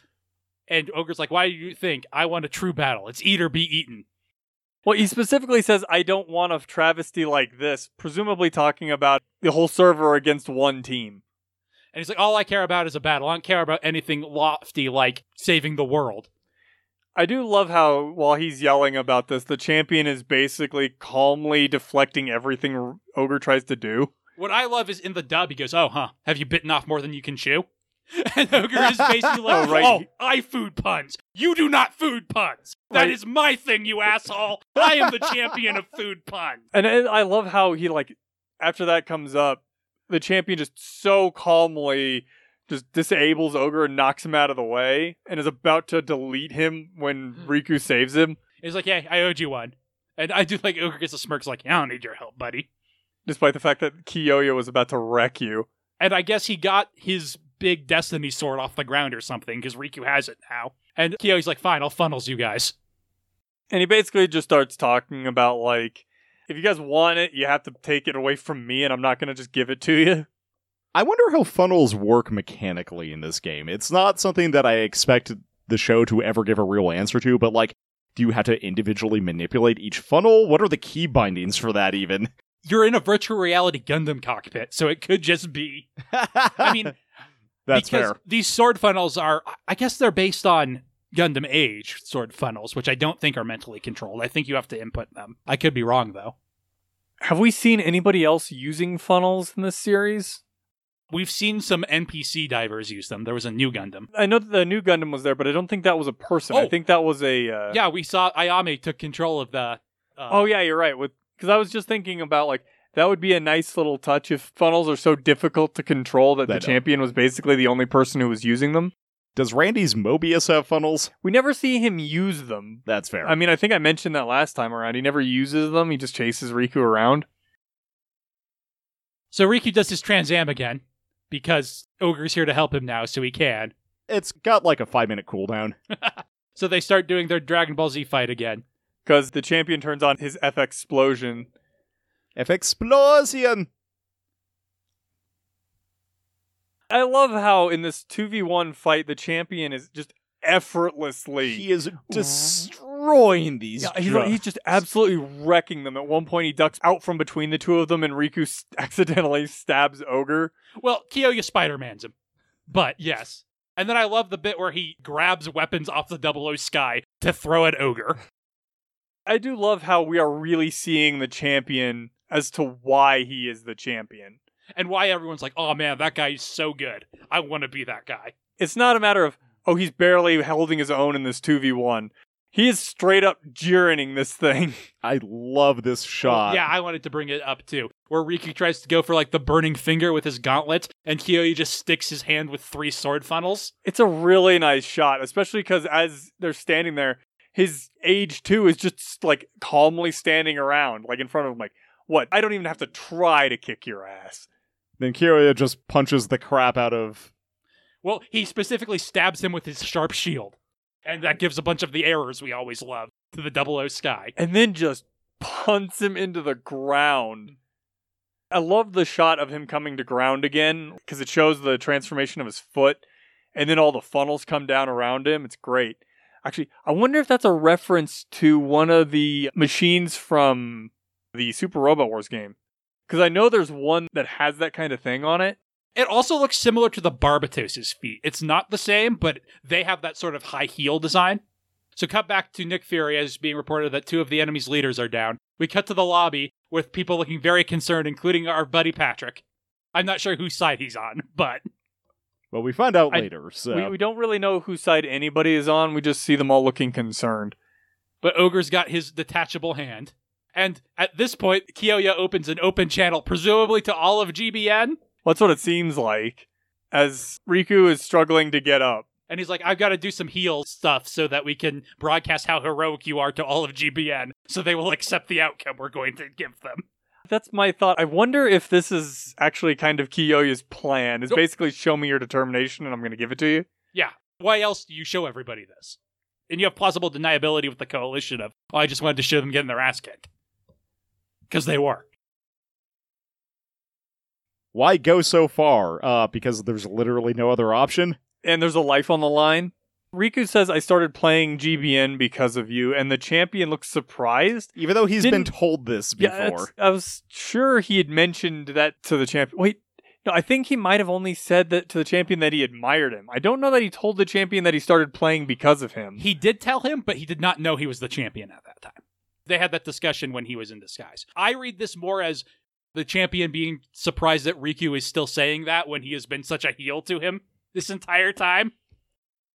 and Ogre's like, "Why do you think I want a true battle? It's eat or be eaten." Well, he specifically says, I don't want a travesty like this, presumably talking about the whole server against one team. And he's like, "All I care about is a battle. I don't care about anything lofty like saving the world." I do love how, while he's yelling about this, the champion is basically calmly deflecting everything Ogre tries to do. What I love is in the dub, he goes, "Oh, huh? Have you bitten off more than you can chew?" And Ogre is basically like, Oh, right. "Oh, I food puns. You do not food puns. That Right. is my thing, you asshole. I am the champion of food puns." And I I love how he, like, after that comes up, the champion just so calmly just disables Ogre and knocks him out of the way and is about to delete him when hmm. Riku saves him, He's like, "Hey, I owed you one." And I do like Ogre gets a smirk, like, "I don't need your help, buddy." Despite the fact that Kyoya was about to wreck you. And I guess he got his big destiny sword off the ground or something because Riku has it now. And Kyo's like, "Fine, I'll funnels you guys." And he basically just starts talking about like, if you guys want it, you have to take it away from me, and I'm not gonna just give it to you. I wonder how funnels work mechanically in this game. It's not something that I expect the show to ever give a real answer to, but like, do you have to individually manipulate each funnel? What are the key bindings for that even? You're in a virtual reality Gundam cockpit, so it could just be. I mean, that's because fair. These sword funnels are, I guess they're based on Gundam Age sword funnels, which I don't think are mentally controlled. I think you have to input them. I could be wrong though. Have we seen anybody else using funnels in this series? We've seen some NPC divers use them. There was a new Gundam. I know that the new Gundam was there, but I don't think that was a person. I Oh. think that was a. Uh... Yeah, we saw Ayame took control of the. Uh, Oh yeah, you're right. With because I was just thinking about like that would be a nice little touch if funnels are so difficult to control that They the don't. champion was basically the only person who was using them. Does Randy's Mobius have funnels? We never see him use them. That's fair. I mean, I think I mentioned that last time around. He never uses them. He just chases Riku around. So Riku does his Trans Am again because Ogre's here to help him now, so he can. it's got like a five minute cooldown. So they start doing their Dragon Ball Z fight again. Because the champion turns on his F explosion. F explosion! I love how in this two v one fight the champion is just effortlessly. He is destroying these. yeah, he's, dra- he's just absolutely wrecking them. At one point, he ducks out from between the two of them, and Riku s- accidentally stabs Ogre. Well, Kyoya Spider Man's him. But yes. And then I love the bit where he grabs weapons off the double O sky to throw at Ogre. I do love how we are really seeing the champion as to why he is the champion. And why everyone's like, oh man, that guy's so good. I want to be that guy. It's not a matter of, oh, he's barely holding his own in this 2v1. He is straight up jeering this thing. I love this shot. yeah, I wanted to bring it up too. Where Riku tries to go for like the burning finger with his gauntlet, and Kyoya just sticks his hand with three sword funnels. It's a really nice shot, especially because as they're standing there, his AGE II is just like calmly standing around, like in front of him, like, what? I don't even have to try to kick your ass. Then Kyoya just punches the crap out of. Well, he specifically stabs him with his sharp shield. And that gives a bunch of the errors we always love to the double O sky. And then just punts him into the ground. I love the shot of him coming to ground again because it shows the transformation of his foot and then all the funnels come down around him. It's great. Actually, I wonder if that's a reference to one of the machines from the Super Robot Wars game. Because I know there's one that has that kind of thing on it. It also looks similar to the Barbatos's feet. It's not the same, but they have that sort of high heel design. So cut back to Nick Fury as being reported that two of the enemy's leaders are down. We cut to the lobby with people looking very concerned, including our buddy Patrick. I'm not sure whose side he's on, but Well, we find out I- later. So We, we don't really know whose side anybody is on. We just see them all looking concerned. but Ogre's got his detachable hand. And at this point, Kyoya opens an open channel, presumably to all of GBN. Well, that's what it seems like as Riku is struggling to get up. And he's like, I've got to do some heal stuff so that we can broadcast how heroic you are to all of GBN, so they will accept the outcome we're going to give them. That's my thought. I wonder if this is actually kind of Kyoya's plan. Is Nope. basically show me your determination and I'm going to give it to you. Yeah. Why else do you show everybody this? And you have plausible deniability with the coalition of, oh, I just wanted to show them getting their ass kicked. Because they were. why go so far? Uh, because there's literally no other option. And there's a life on the line. Riku says, I started playing GBN because of you, and the champion looks surprised. Even though he's been Didn't- told this before. it's- I was sure he had mentioned that to the champion. Wait, no, I think he might have only said that to the champion that he admired him. I don't know that he told the champion that he started playing because of him. He did tell him, but he did not know he was the champion at that time. They had that discussion when he was in disguise. I read this more as the champion being surprised that Riku is still saying that when he has been such a heel to him this entire time.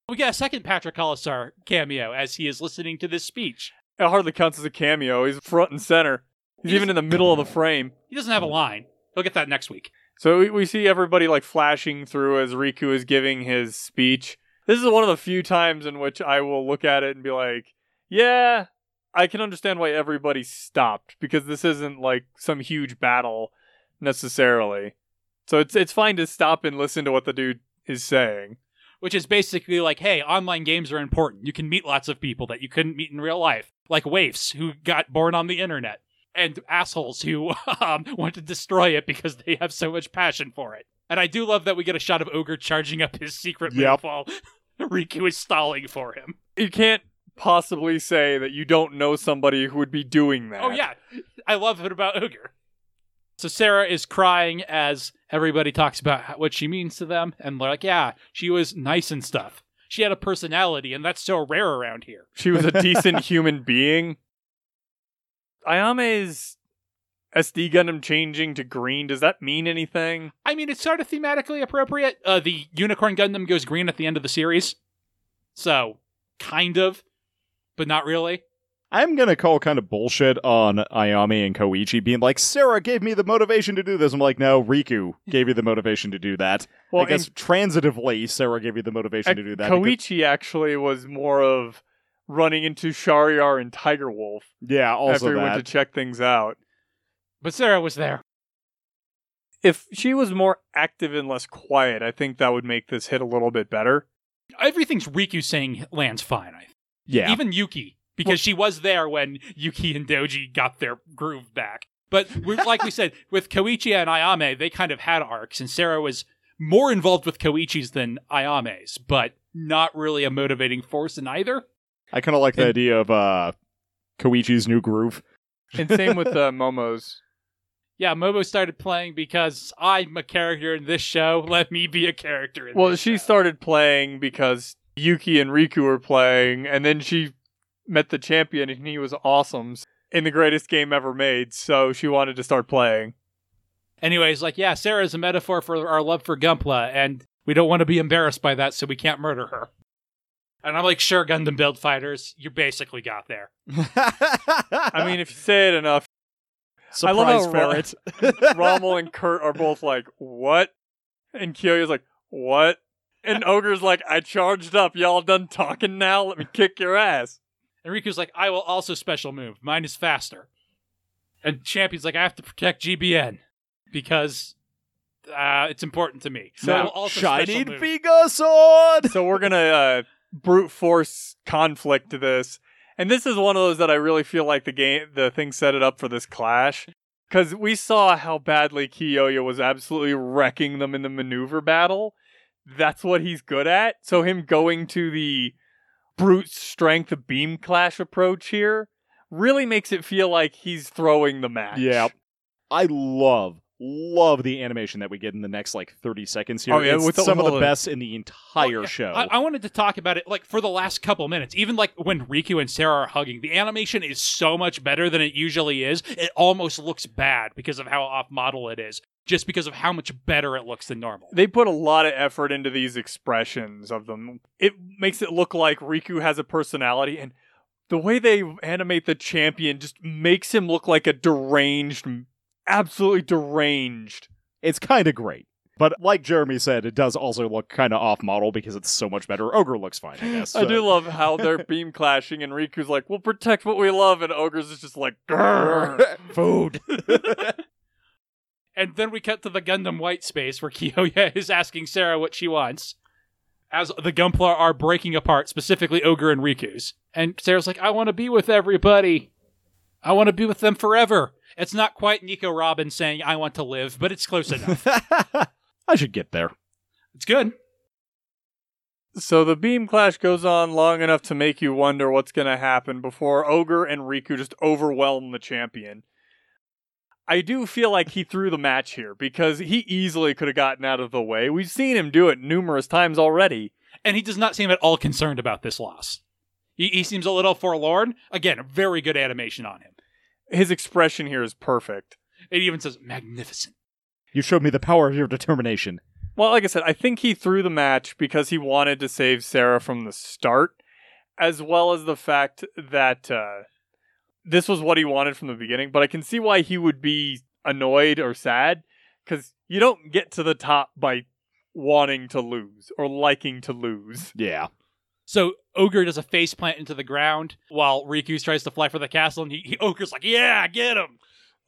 We get a second Patrick Colasour cameo as he is listening to this speech. It hardly counts as a cameo. He's front and center. He's He's- even in the middle of the frame. He doesn't have a line. He'll get that next week. So we, we see everybody like flashing through as Riku is giving his speech. This is one of the few times in which I will look at it and be like, yeah, I can understand why everybody stopped because this isn't like some huge battle necessarily. So it's it's fine to stop and listen to what the dude is saying. Which is basically like, hey, online games are important. You can meet lots of people that you couldn't meet in real life, like waifs who got born on the internet, and assholes who um, want to destroy it because they have so much passion for it. And I do love that we get a shot of Ogre charging up his secret Yep. while Riku is stalling for him. You can't possibly say that you don't know somebody who would be doing that. Oh yeah, I love it about Ogre. So Sarah is crying as everybody talks about what she means to them, and they're like, "Yeah, she was nice and stuff. She had a personality, and that's so rare around here." She was a decent human being. Ayame's SD Gundam changing to green, does that mean anything? I mean, it's sort of thematically appropriate. Uh, the Unicorn Gundam goes green at the end of the series, so kind of, but not really. I'm gonna call kind of bullshit on Ayame and Koichi being like, Sarah gave me the motivation to do this. I'm like, no, Riku gave you the motivation to do that. Well, I guess transitively, Sarah gave you the motivation to do that. because- Koichi actually was more of running into Shariar and Tiger Wolf yeah, also after he that. went to check things out. But Sarah was there. If she was more active and less quiet, I think that would make this hit a little bit better. Everything's Riku saying lands fine. I yeah, even Yuki because she was there when Yuki and Doji got their groove back. But like we said, with Koichi and Ayame, they kind of had arcs, and Sarah was more involved with Koichi's than Ayame's, but not really a motivating force in either. I kind of like the idea of uh, Koichi's new groove. And same with uh, Momo's. Yeah, Momo started playing because I'm a character in this show. Let me be a character in Well, this she show. started playing because Yuki and Riku were playing, and then she met the champion, and he was awesome in the greatest game ever made. So she wanted to start playing. Anyways, like, yeah, Sarah is a metaphor for our love for Gunpla, and we don't want to be embarrassed by that, so we can't murder her. And I'm like, sure, Gundam Build Fighters, you basically got there. I mean, if you say it enough, I love surprise how ferret. Rommel and Kurt are both like, "What?" And Kyoya's like, "What?" And Ogre's like, "I charged up. Y'all done talking now? Let me kick your ass." And Riku's like, I will also special move. Mine is faster. And Champion's like, I have to protect GBN because uh, it's important to me. So I will also special Shining move. Figa Sword! So we're gonna uh, brute force conflict to this, and this is one of those that I really feel like the game, the thing set it up for this clash. Because we saw how badly Kyoya was absolutely wrecking them in the maneuver battle. That's what he's good at. So him going to the brute strength beam clash approach here really makes it feel like he's throwing the match. Yeah. I love, love the animation that we get in the next like 30 seconds here. Oh, yeah, it's with the- some of the the- best in the entire Well, yeah, show. I, I wanted to talk about it like for the last couple minutes. Even like when Riku and Sarah are hugging, the animation is so much better than it usually is. It almost looks bad because of how off model it is, just because of how much better it looks than normal. They put a lot of effort into these expressions of them. It makes it look like Riku has a personality, and the way they animate the champion just makes him look like a deranged, absolutely deranged. it's kind of great. But like Jeremy said, it does also look kind of off model because it's so much better. Ogre looks fine, I guess. I do love how they're beam clashing, and Riku's like, "We'll protect what we love," and Ogre's is just like, "Grrr." Food. And then we cut to the Gundam white space where Kyoya is asking Sarah what she wants. As the Gunpla are breaking apart, specifically Ogre and Riku's. And Sarah's like, I want to be with everybody. I want to be with them forever. It's not quite Nico Robin saying, I want to live, but it's close enough. I should get there. it's good. So the beam clash goes on long enough to make you wonder what's going to happen before Ogre and Riku just overwhelm the champion. I do feel like he threw the match here because he easily could have gotten out of the way. We've seen him do it numerous times already. And he does not seem at all concerned about this loss. He, he seems a little forlorn. Again, very good animation on him. His expression here is perfect. It even says magnificent. You showed me the power of your determination. Well, like I said, I think he threw the match because he wanted to save Sarah from the start, as well as the fact that uh, this was what he wanted from the beginning. But I can see why he would be annoyed or sad because you don't get to the top by wanting to lose or liking to lose. Yeah. So Ogre does a face plant into the ground while Riku tries to fly for the castle, and he, he Ogre's like, "Yeah, get him!"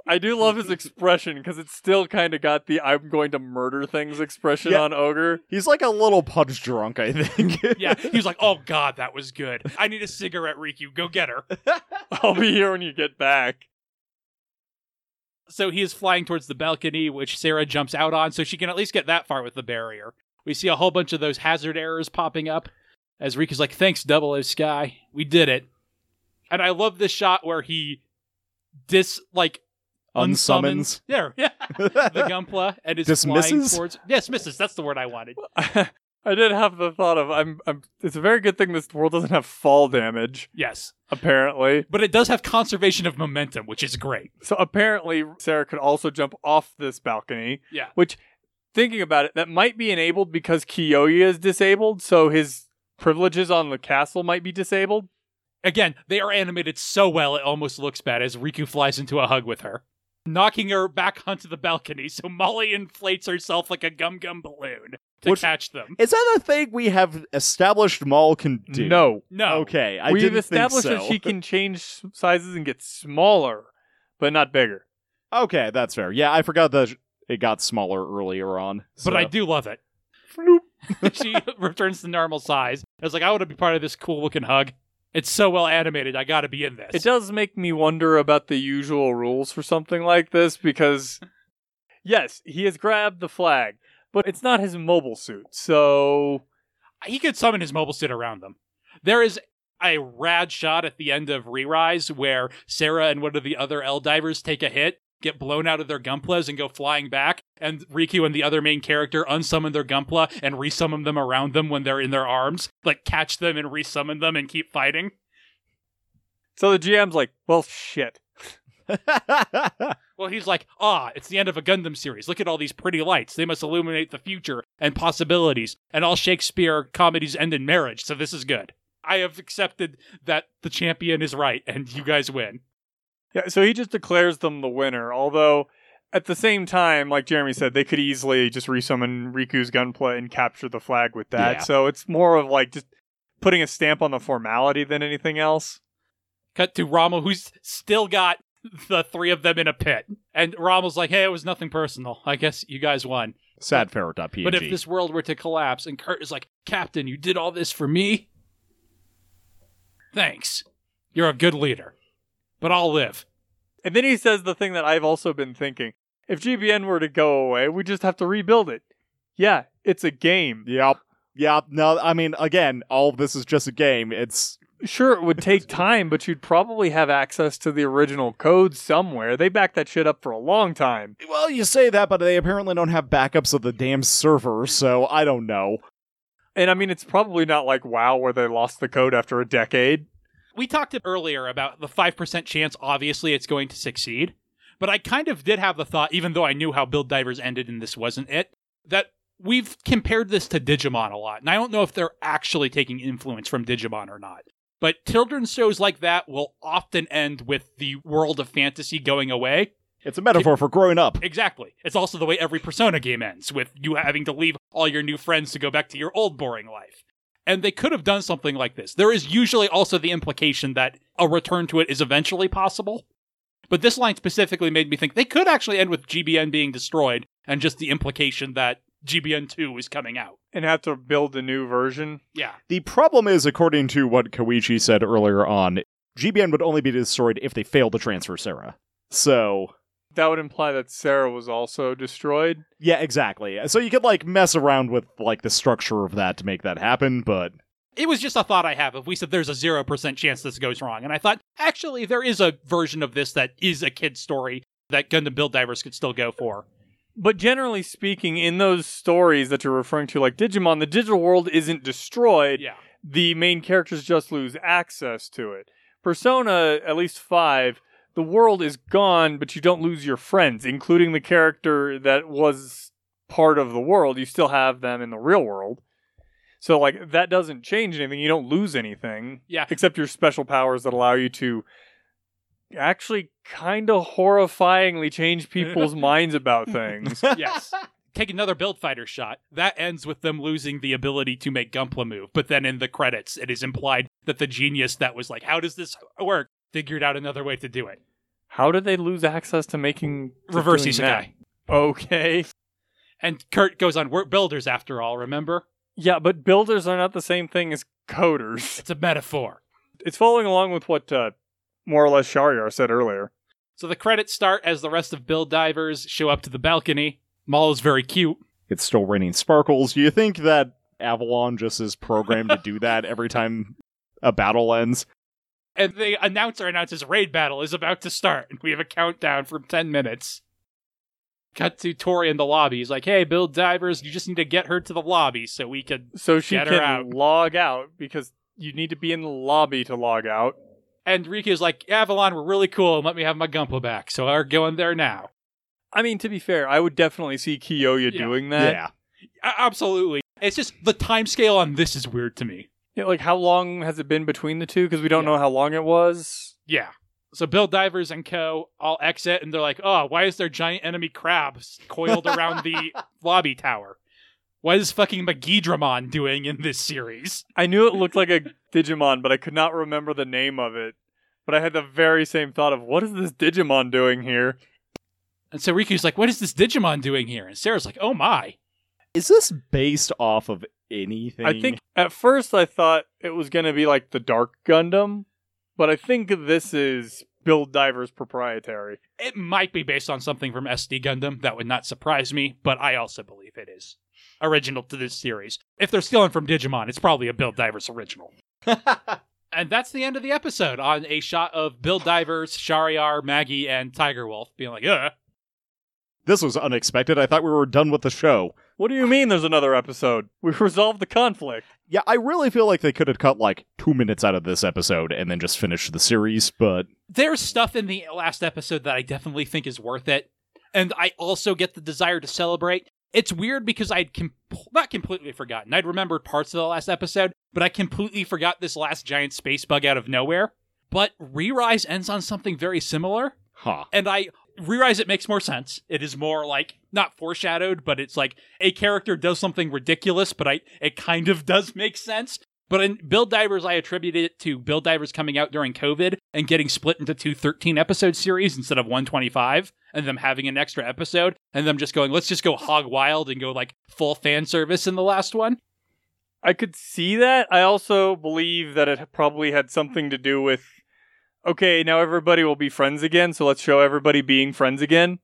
I do love his expression because it's still kind of got the "I'm going to murder things" expression Yeah. on Ogre. He's like a little punch drunk, I think. Yeah, he was like, "Oh God, that was good. I need a cigarette, Riku. Go get her." I'll be here when you get back. So he is flying towards the balcony, which Sarah jumps out on, so she can at least get that far with the barrier. We see a whole bunch of those hazard errors popping up as Riku's like, "Thanks, Double O Sky, we did it." And I love this shot where he dis like Unsummons. unsummons- Yeah, yeah. the Gunpla and is flying towards. Yes, misses. That's the word I wanted. I did have the thought of I'm, I'm. It's a very good thing this world doesn't have fall damage. Yes, Apparently, but it does have conservation of momentum, which is great. so apparently Sarah could also jump off this balcony. Yeah. Which, thinking about it, that might be enabled because Kyoya is disabled, so his privileges on the castle might be disabled. Again, they are animated so well it almost looks bad as Riku flies into a hug with her, knocking her back onto the balcony. So Molly inflates herself like a gum gum balloon to Which- catch them. Is that a thing we have established Maul can do? No, No, Okay, I we've didn't established think so. that she can change sizes and get smaller, but not bigger. Okay, that's fair. Yeah, I forgot that it got smaller earlier on. but I do love it. she returns to normal size. I was like, I want to be part of this cool looking hug. It's so well animated. I got to be in this. It does make me wonder about the usual rules for something like this because, yes, he has grabbed the flag, but it's not his mobile suit. So, he could summon his mobile suit around them. There is a rad shot at the end of Re-Rise where Sarah and one of the other L divers take a hit, get blown out of their Gunplas, and go flying back. And Riku and the other main character unsummon their Gunpla and resummon them around them when they're in their arms, like catch them and resummon them and keep fighting. so the GM's like, well, shit. Well, he's like, ah, it's the end of a Gundam series. Look at all these pretty lights. They must illuminate the future and possibilities. And all Shakespeare comedies end in marriage, so this is good. I have accepted that the champion is right and you guys win. Yeah, so he just declares them the winner. Although, at the same time, like Jeremy said, they could easily just resummon Riku's Gunpla and capture the flag with that. Yeah. So it's more of like just putting a stamp on the formality than anything else. Cut to Rommel, who's still got the three of them in a pit. And Rommel's like, hey, it was nothing personal. I guess you guys won. Sadferret.png. But if this world were to collapse, and Kurt is like, Captain, you did all this for me? Thanks. You're a good leader. But I'll live. And then he says the thing that I've also been thinking. If GBN were to go away, we just have to rebuild it. Yeah, it's a game. Yep. Yep. No, I mean, again, all of this is just a game. It's Sure, it would take time, but you'd probably have access to the original code somewhere. They backed that shit up for a long time. well, you say that, but they apparently don't have backups of the damn server, so I don't know. And I mean, it's probably not like WoW where they lost the code after a decade. We talked earlier about the 5% chance obviously it's going to succeed. But i kind of did have the thought even though i knew how build divers ended and this wasn't it that we've compared this to digimon a lot. And i don't know if they're actually taking influence from digimon or not. But children's shows like that will often end with the world of fantasy going away. It's a metaphor for growing up. exactly. It's also the way every persona game ends with you having to leave all your new friends to go back to your old boring life and they could have done something like this. There is usually also the implication that a return to it is eventually possible. But this line specifically made me think they could actually end with GBN being destroyed and just the implication that GBN 2 is coming out. And have to build a new version. Yeah. The problem is, according to what Koichi said earlier on, GBN would only be destroyed if they fail to transfer Sarah. So, That would imply that Sarah was also destroyed. yeah, exactly. So you could like mess around with like the structure of that to make that happen, but It was just a thought I have. If we said there's a 0% chance this goes wrong. And I thought, actually, there is a version of this that is a kid story that Gundam Build Divers could still go for. But generally speaking, in those stories that you're referring to, like Digimon, the digital world isn't destroyed. Yeah. The main characters just lose access to it. Persona, at least five, the world is gone, but you don't lose your friends, including the character that was part of the world. You still have them in the real world. So, like, that doesn't change anything. You don't lose anything. Yeah. Except your special powers that allow you to actually kind of horrifyingly change people's minds about things. yes. Take another build fighter shot. That ends with them losing the ability to make Gunpla move. But then in the credits, it is implied that the genius that was like, "How does this work?" Figured out another way to do it. How did they lose access to making to Reverse doing isekai. that? Okay. And Kurt goes on, "We're builders after all. Remember? Yeah, but builders are not the same thing as coders. It's a metaphor." It's following along with what uh, more or less Shariar said earlier. So the credits start as the rest of Build Divers show up to the balcony. Maul is very cute. it's still raining sparkles. Do you think that Avalon just is programmed to do that every time a battle ends? And the announcer announces raid battle is about to start. And we have a countdown from 10 minutes. Cut to Tori in the lobby. He's like, hey, Build Divers, you just need to get her to the lobby so we could. So she Get her can out. log out because you need to be in the lobby to log out. And Riku's like, Avalon, we're really cool and let me have my Gunpla back. So we're going there now. I mean, to be fair, I would definitely see Kyoya Yeah. doing that. yeah. A- absolutely. It's just the time scale on this is weird to me. Yeah, like how long has it been between the two? Because we don't Yeah. know how long it was. Yeah. So Build Divers and Co. all exit and they're like, oh, why is there giant enemy crabs coiled around the lobby tower? What is fucking Megidramon doing in this series? I knew it looked like a Digimon, but I could not remember the name of it. But I had the very same thought of what is this Digimon doing here? And so Riku's like, what is this Digimon doing here? And Sarah's like, oh my. Is this based off of anything? I think at first I thought it was going to be like the Dark Gundam, but I think this is Build Divers proprietary. It might be based on something from SD Gundam. That would not surprise me, but I also believe it is original to this series. If they're stealing from Digimon, it's probably a Build Divers original. and that's the end of the episode on a shot of Build Divers, Shariar, Maggie, and Tiger Wolf being like, uh. this was unexpected. I thought we were done with the show. What do you mean there's another episode? We've resolved the conflict. Yeah, I really feel like they could have cut like two minutes out of this episode and then just finished the series, but There's stuff in the last episode that I definitely think is worth it. And I also get the desire to celebrate. It's weird because I'd com- not completely forgotten. I'd remembered parts of the last episode, but I completely forgot this last giant space bug out of nowhere. But Re-Rise ends on something very similar. huh. And I Re-Rise it makes more sense. It is more like not foreshadowed, but it's like a character does something ridiculous, but I it kind of does make sense. But in Build Divers, I attributed it to Build Divers coming out during COVID and getting split into two 13 episode series instead of 125, and them having an extra episode, and them just going, let's just go hog wild and go like full fan service in the last one. I could see that. I also believe that it probably had something to do with okay, now everybody will be friends again, so let's show everybody being friends again.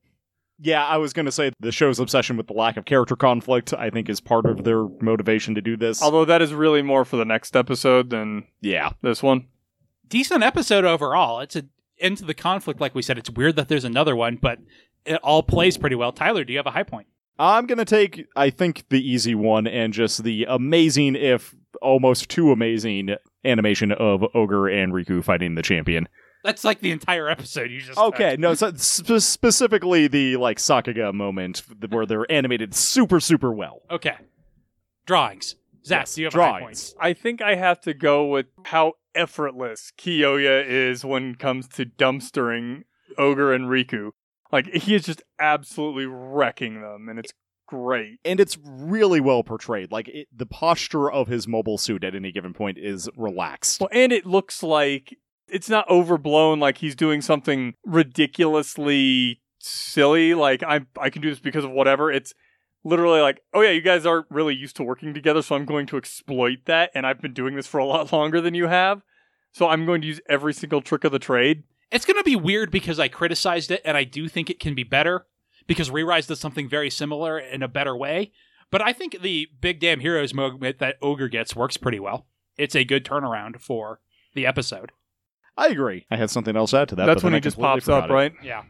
Yeah, I was going to say the show's obsession with the lack of character conflict, I think, is part of their motivation to do this. Although that is really more for the next episode than yeah. this one. Decent episode overall. It's a into the conflict, like we said. It's weird that there's another one, but it all plays pretty well. Tyler, do you have a high point? I'm going to take, I think, the easy one and just the amazing, if almost too amazing, animation of Ogre and Riku fighting the champion. That's like the entire episode. You just Okay, no, so sp- specifically the like Sakuga moment where they're animated super, super well. Okay. Drawings. Zach, Yes, do you have a high point? drawings. I think I have to go with how effortless Kyoya is when it comes to dumpstering Ogre and Riku. Like he is just absolutely wrecking them, and it's great. And it's really well portrayed. Like it, the posture of his mobile suit at any given point is relaxed. Well, and it looks like it's not overblown like he's doing something ridiculously silly like I I can do this because of whatever. It's literally like, "Oh yeah, you guys aren't really used to working together, so I'm going to exploit that and I've been doing this for a lot longer than you have. So I'm going to use every single trick of the trade." It's going to be weird because I criticized it, and I do think it can be better because Rerise does something very similar in a better way. But I think the big damn heroes moment that Ogre gets works pretty well. It's a good turnaround for the episode. I agree. I had something else to add to that. That's but when then he I just pops up, it. right? Yeah.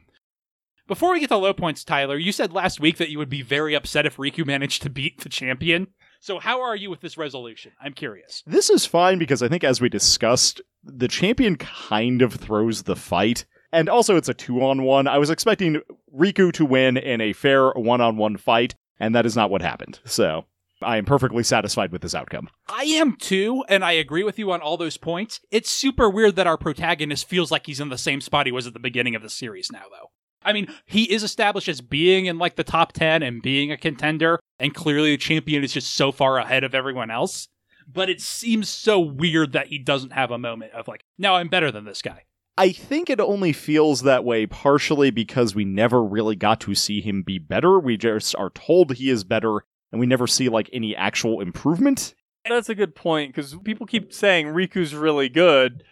Before we get to low points, Tyler, you said last week that you would be very upset if Riku managed to beat the champion. So how are you with this resolution? I'm curious. This is fine because I think, as we discussed, the champion kind of throws the fight. And also, it's a two on one. I was expecting Riku to win in a fair one on one fight, and that is not what happened. So, I am perfectly satisfied with this outcome. I am too, and I agree with you on all those points. It's super weird that our protagonist feels like he's in the same spot he was at the beginning of the series now, though. I mean, he is established as being in like the top 10 and being a contender, and clearly the champion is just so far ahead of everyone else. But it seems so weird that he doesn't have a moment of like, now I'm better than this guy. I think it only feels that way partially because we never really got to see him be better. We just are told he is better, and we never see like any actual improvement. That's a good point because people keep saying Riku's really good,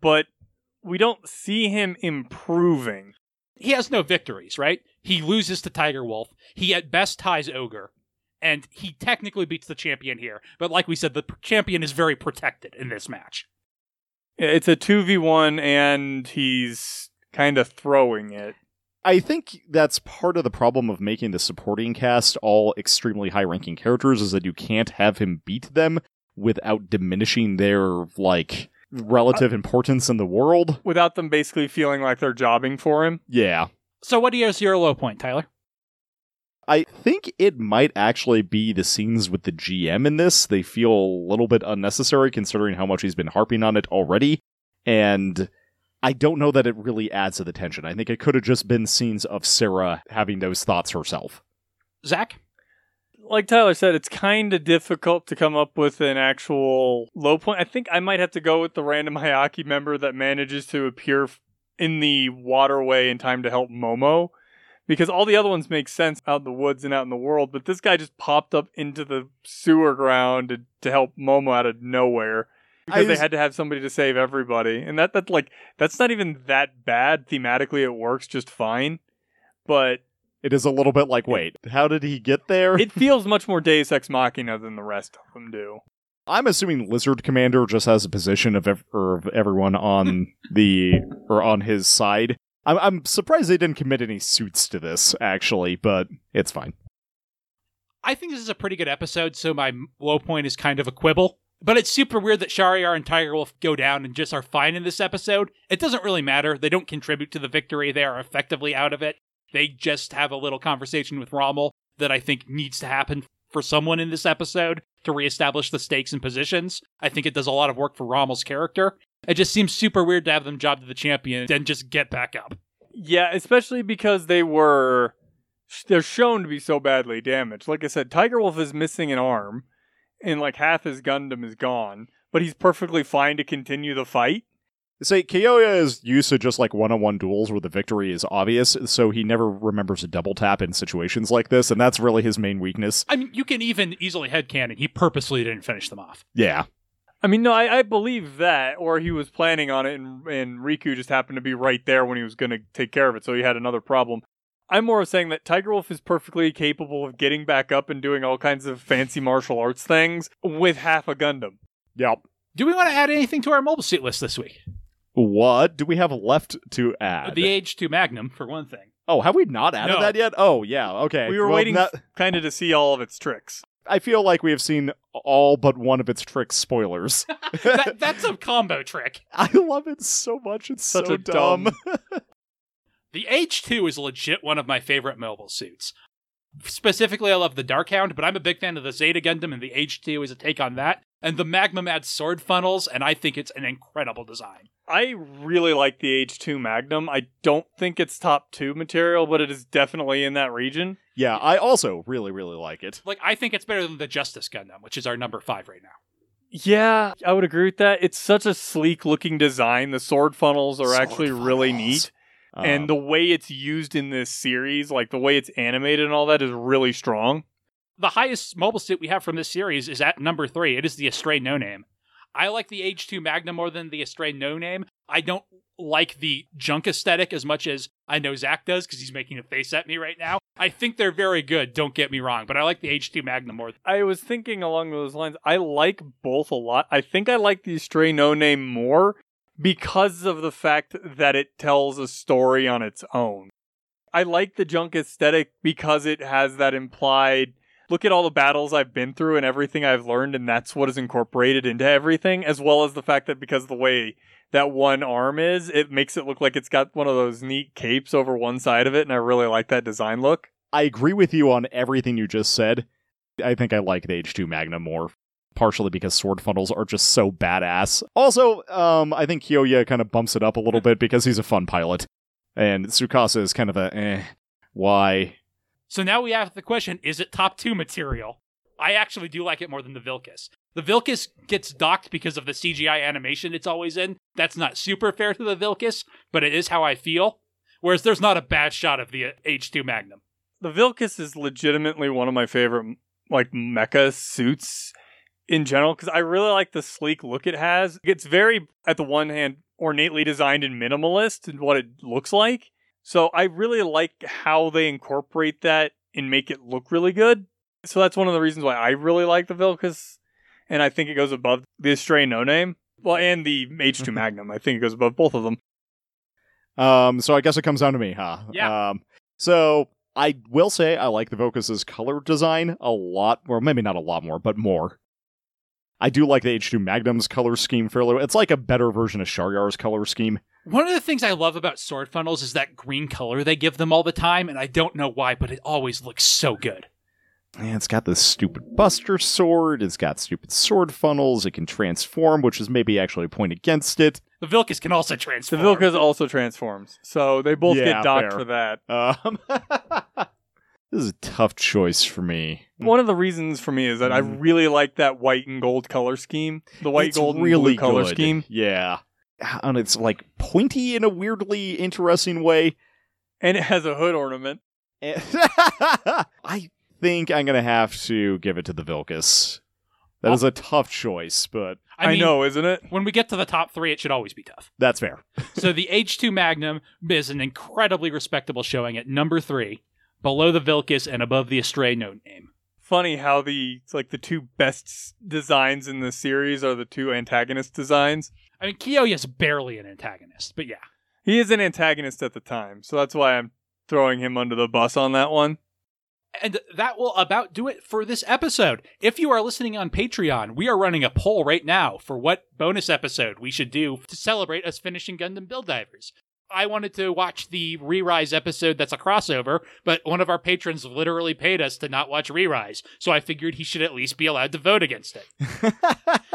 but we don't see him improving. He has no victories, right? He loses to Tiger Wolf. He at best ties Ogre. And he technically beats the champion here. But like we said, the champion is very protected in this match. It's a 2v1 and he's kind of throwing it. I think that's part of the problem of making the supporting cast all extremely high ranking characters is that you can't have him beat them without diminishing their like relative uh, importance in the world. Without them basically feeling like they're jobbing for him. Yeah. So what is your low point, Tyler? I think it might actually be the scenes with the GM in this. They feel a little bit unnecessary considering how much he's been harping on it already. And I don't know that it really adds to the tension. I think it could have just been scenes of Sarah having those thoughts herself. Zach? Like Tyler said, it's kind of difficult to come up with an actual low point. I think I might have to go with the random Hyakki member that manages to appear in the waterway in time to help Momo. Because all the other ones make sense out in the woods and out in the world, but this guy just popped up into the sewer ground to, to help Momo out of nowhere. Because I they had to have somebody to save everybody. And that that like that's not even that bad. Thematically it works just fine. But It is a little bit like, wait, how did he get there? it feels much more Deus Ex Machina than the rest of them do. I'm assuming Lizard Commander just has a position of, ev- of everyone on the or on his side. I'm, I'm surprised they didn't commit any suits to this, actually, but it's fine. I think this is a pretty good episode, so my low point is kind of a quibble. But it's super weird that Shariar and Tiger Wolf go down and just are fine in this episode. It doesn't really matter. They don't contribute to the victory. They are effectively out of it. They just have a little conversation with Rommel that I think needs to happen for someone in this episode to reestablish the stakes and positions. I think it does a lot of work for Rommel's character. It just seems super weird to have them job to the champion, then just get back up. Yeah, especially because they were they're shown to be so badly damaged. Like I said, Tiger Wolf is missing an arm and like half his Gundam is gone, but he's perfectly fine to continue the fight. Say, Kyoya is used to just like one on one duels where the victory is obvious, so he never remembers a double tap in situations like this, and that's really his main weakness. I mean, you can even easily headcanon. He purposely didn't finish them off. Yeah. I mean, no, I, I believe that, or he was planning on it, and, and Riku just happened to be right there when he was going to take care of it, so he had another problem. I'm more of saying that Tiger Wolf is perfectly capable of getting back up and doing all kinds of fancy martial arts things with half a Gundam. Yep. Do we want to add anything to our mobile suit list this week? What do we have left to add? The AGE II Magnum, for one thing. oh, have we not added No. that yet? Oh, yeah. Okay. We were Well, waiting that- kind of to see all of its tricks. I feel like we have seen all but one of its trick spoilers. that, that's a combo trick. I love it so much. It's Such so a dumb. dumb- The AGE II is legit one of my favorite mobile suits. Specifically, I love the Darkhound, but I'm a big fan of the Zeta Gundam, and the AGE II is a take on that. And the Magnum adds sword funnels, and I think it's an incredible design. I really like the AGE II Magnum. I don't think it's top two material, but it is definitely in that region. Yeah, I also really, really like it. Like, I think it's better than the Justice Gundam, which is our number five right now. Yeah, I would agree with that. It's such a sleek looking design. The sword funnels are Sword actually really neat. Um, and the way it's used in this series, like the way it's animated and all that, is really strong. The highest mobile suit we have from this series is at number three. It is the Astray No Name. I like the AGE II Magna more than the Astray No Name. I don't like the junk aesthetic as much as I know Zach does because he's making a face at me right now. I think they're very good, don't get me wrong, but I like the AGE II Magna more. I was thinking along those lines. I like both a lot. I think I like the Stray No Name more because of the fact that it tells a story on its own. I like the junk aesthetic because it has that implied look at all the battles I've been through and everything I've learned, and that's what is incorporated into everything, as well as the fact that because of the way that one arm is, it makes it look like it's got one of those neat capes over one side of it, and I really like that design look. I agree with you on everything you just said. I think I like the AGE II Magnum more, partially because sword funnels are just so badass. Also, um, I think Kyoya kind of bumps it up a little bit because he's a fun pilot, and Tsukasa is kind of a eh. Why? So now we have the question is it top two material? I actually do like it more than the Vilcus. The Vilcus gets docked because of the CGI animation it's always in. That's not super fair to the Vilcus, but it is how I feel. Whereas there's not a bad shot of the uh, AGE II Magnum. the Vilcus is legitimately one of my favorite like mecha suits in general because I really like the sleek look it has. It's very, at the one hand, ornately designed and minimalist in what it looks like. So I really like how they incorporate that and make it look really good. So that's one of the reasons why I really like the Vilcus, and I think it goes above the Astray No Name. Well, and the AGE II Magnum. I think it goes above both of them. Um, so I guess it comes down to me, huh? Yeah. Um, so I will say I like the Vocus's color design a lot, or maybe not a lot more, but more. I do like the AGE II Magnum's color scheme fairly well. It's like a better version of Shariar's color scheme. One of the things I love about sword funnels is that green color they give them all the time, and I don't know why, but it always looks so good. Yeah, it's got this stupid Buster sword. It's got stupid sword funnels. It can transform, which is maybe actually a point against it. The Vilkas can also transform. The Vilkas also transforms, so they both Yeah, get docked fair. for that. Um, this is a tough choice for me. One of the reasons for me is that I Mm. really like that white and gold color scheme. The white, it's gold, and really blue color good. scheme. Yeah. And it's like pointy in a weirdly interesting way. And it has a hood ornament. I think I'm gonna have to give it to the Vilcus. That is a tough choice, but I, I, mean, know, isn't it? When we get to the top three, it should always be tough. that's fair. so the AGE II Magnum is an incredibly respectable showing at number three, below the Vilcus and above the Astray No Name. Funny how the like the two best designs in the series are the two antagonist designs. I mean, Kyoya's barely an antagonist, but yeah. He is an antagonist at the time, so that's why I'm throwing him under the bus on that one. And that will about do it for this episode. If you are listening on Patreon, we are running a poll right now for what bonus episode we should do to celebrate us finishing Gundam Build Divers. I wanted to watch the Re-Rise episode that's a crossover, but one of our patrons literally paid us to not watch Re-Rise, so I figured he should at least be allowed to vote against it.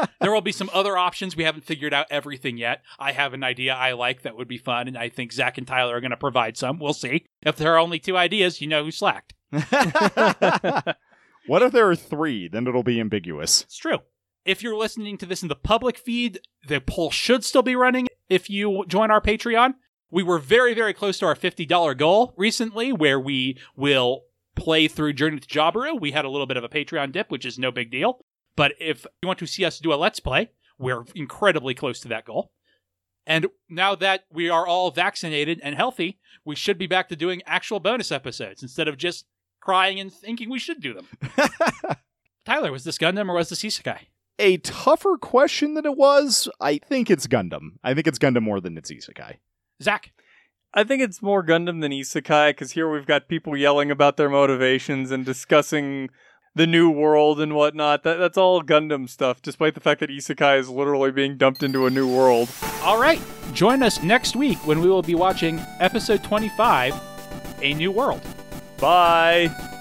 there will be some other options. We haven't figured out everything yet. I have an idea I like that would be fun, and I think Zach and Tyler are going to provide some. We'll see. If there are only two ideas, you know who slacked. what if there are three? Then it'll be ambiguous. It's true. If you're listening to this in the public feed, the poll should still be running if you join our Patreon. We were very, very close to our $50 goal recently, where we will play through Journey to Jaburo. We had a little bit of a Patreon dip, which is no big deal. But if you want to see us do a Let's Play, We're incredibly close to that goal. And now that we are all vaccinated and healthy, we should be back to doing actual bonus episodes instead of just crying and thinking we should do them. Tyler, was this Gundam or was this Isekai? a tougher question than it was. I think it's Gundam. I think it's Gundam more than it's Isekai. Zach, I think it's more Gundam than Isekai because here we've got people yelling about their motivations and discussing the new world and whatnot. That, that's all Gundam stuff, despite the fact that Isekai is literally being dumped into a new world. all right. Join us next week when we will be watching episode 25, A New World. Bye.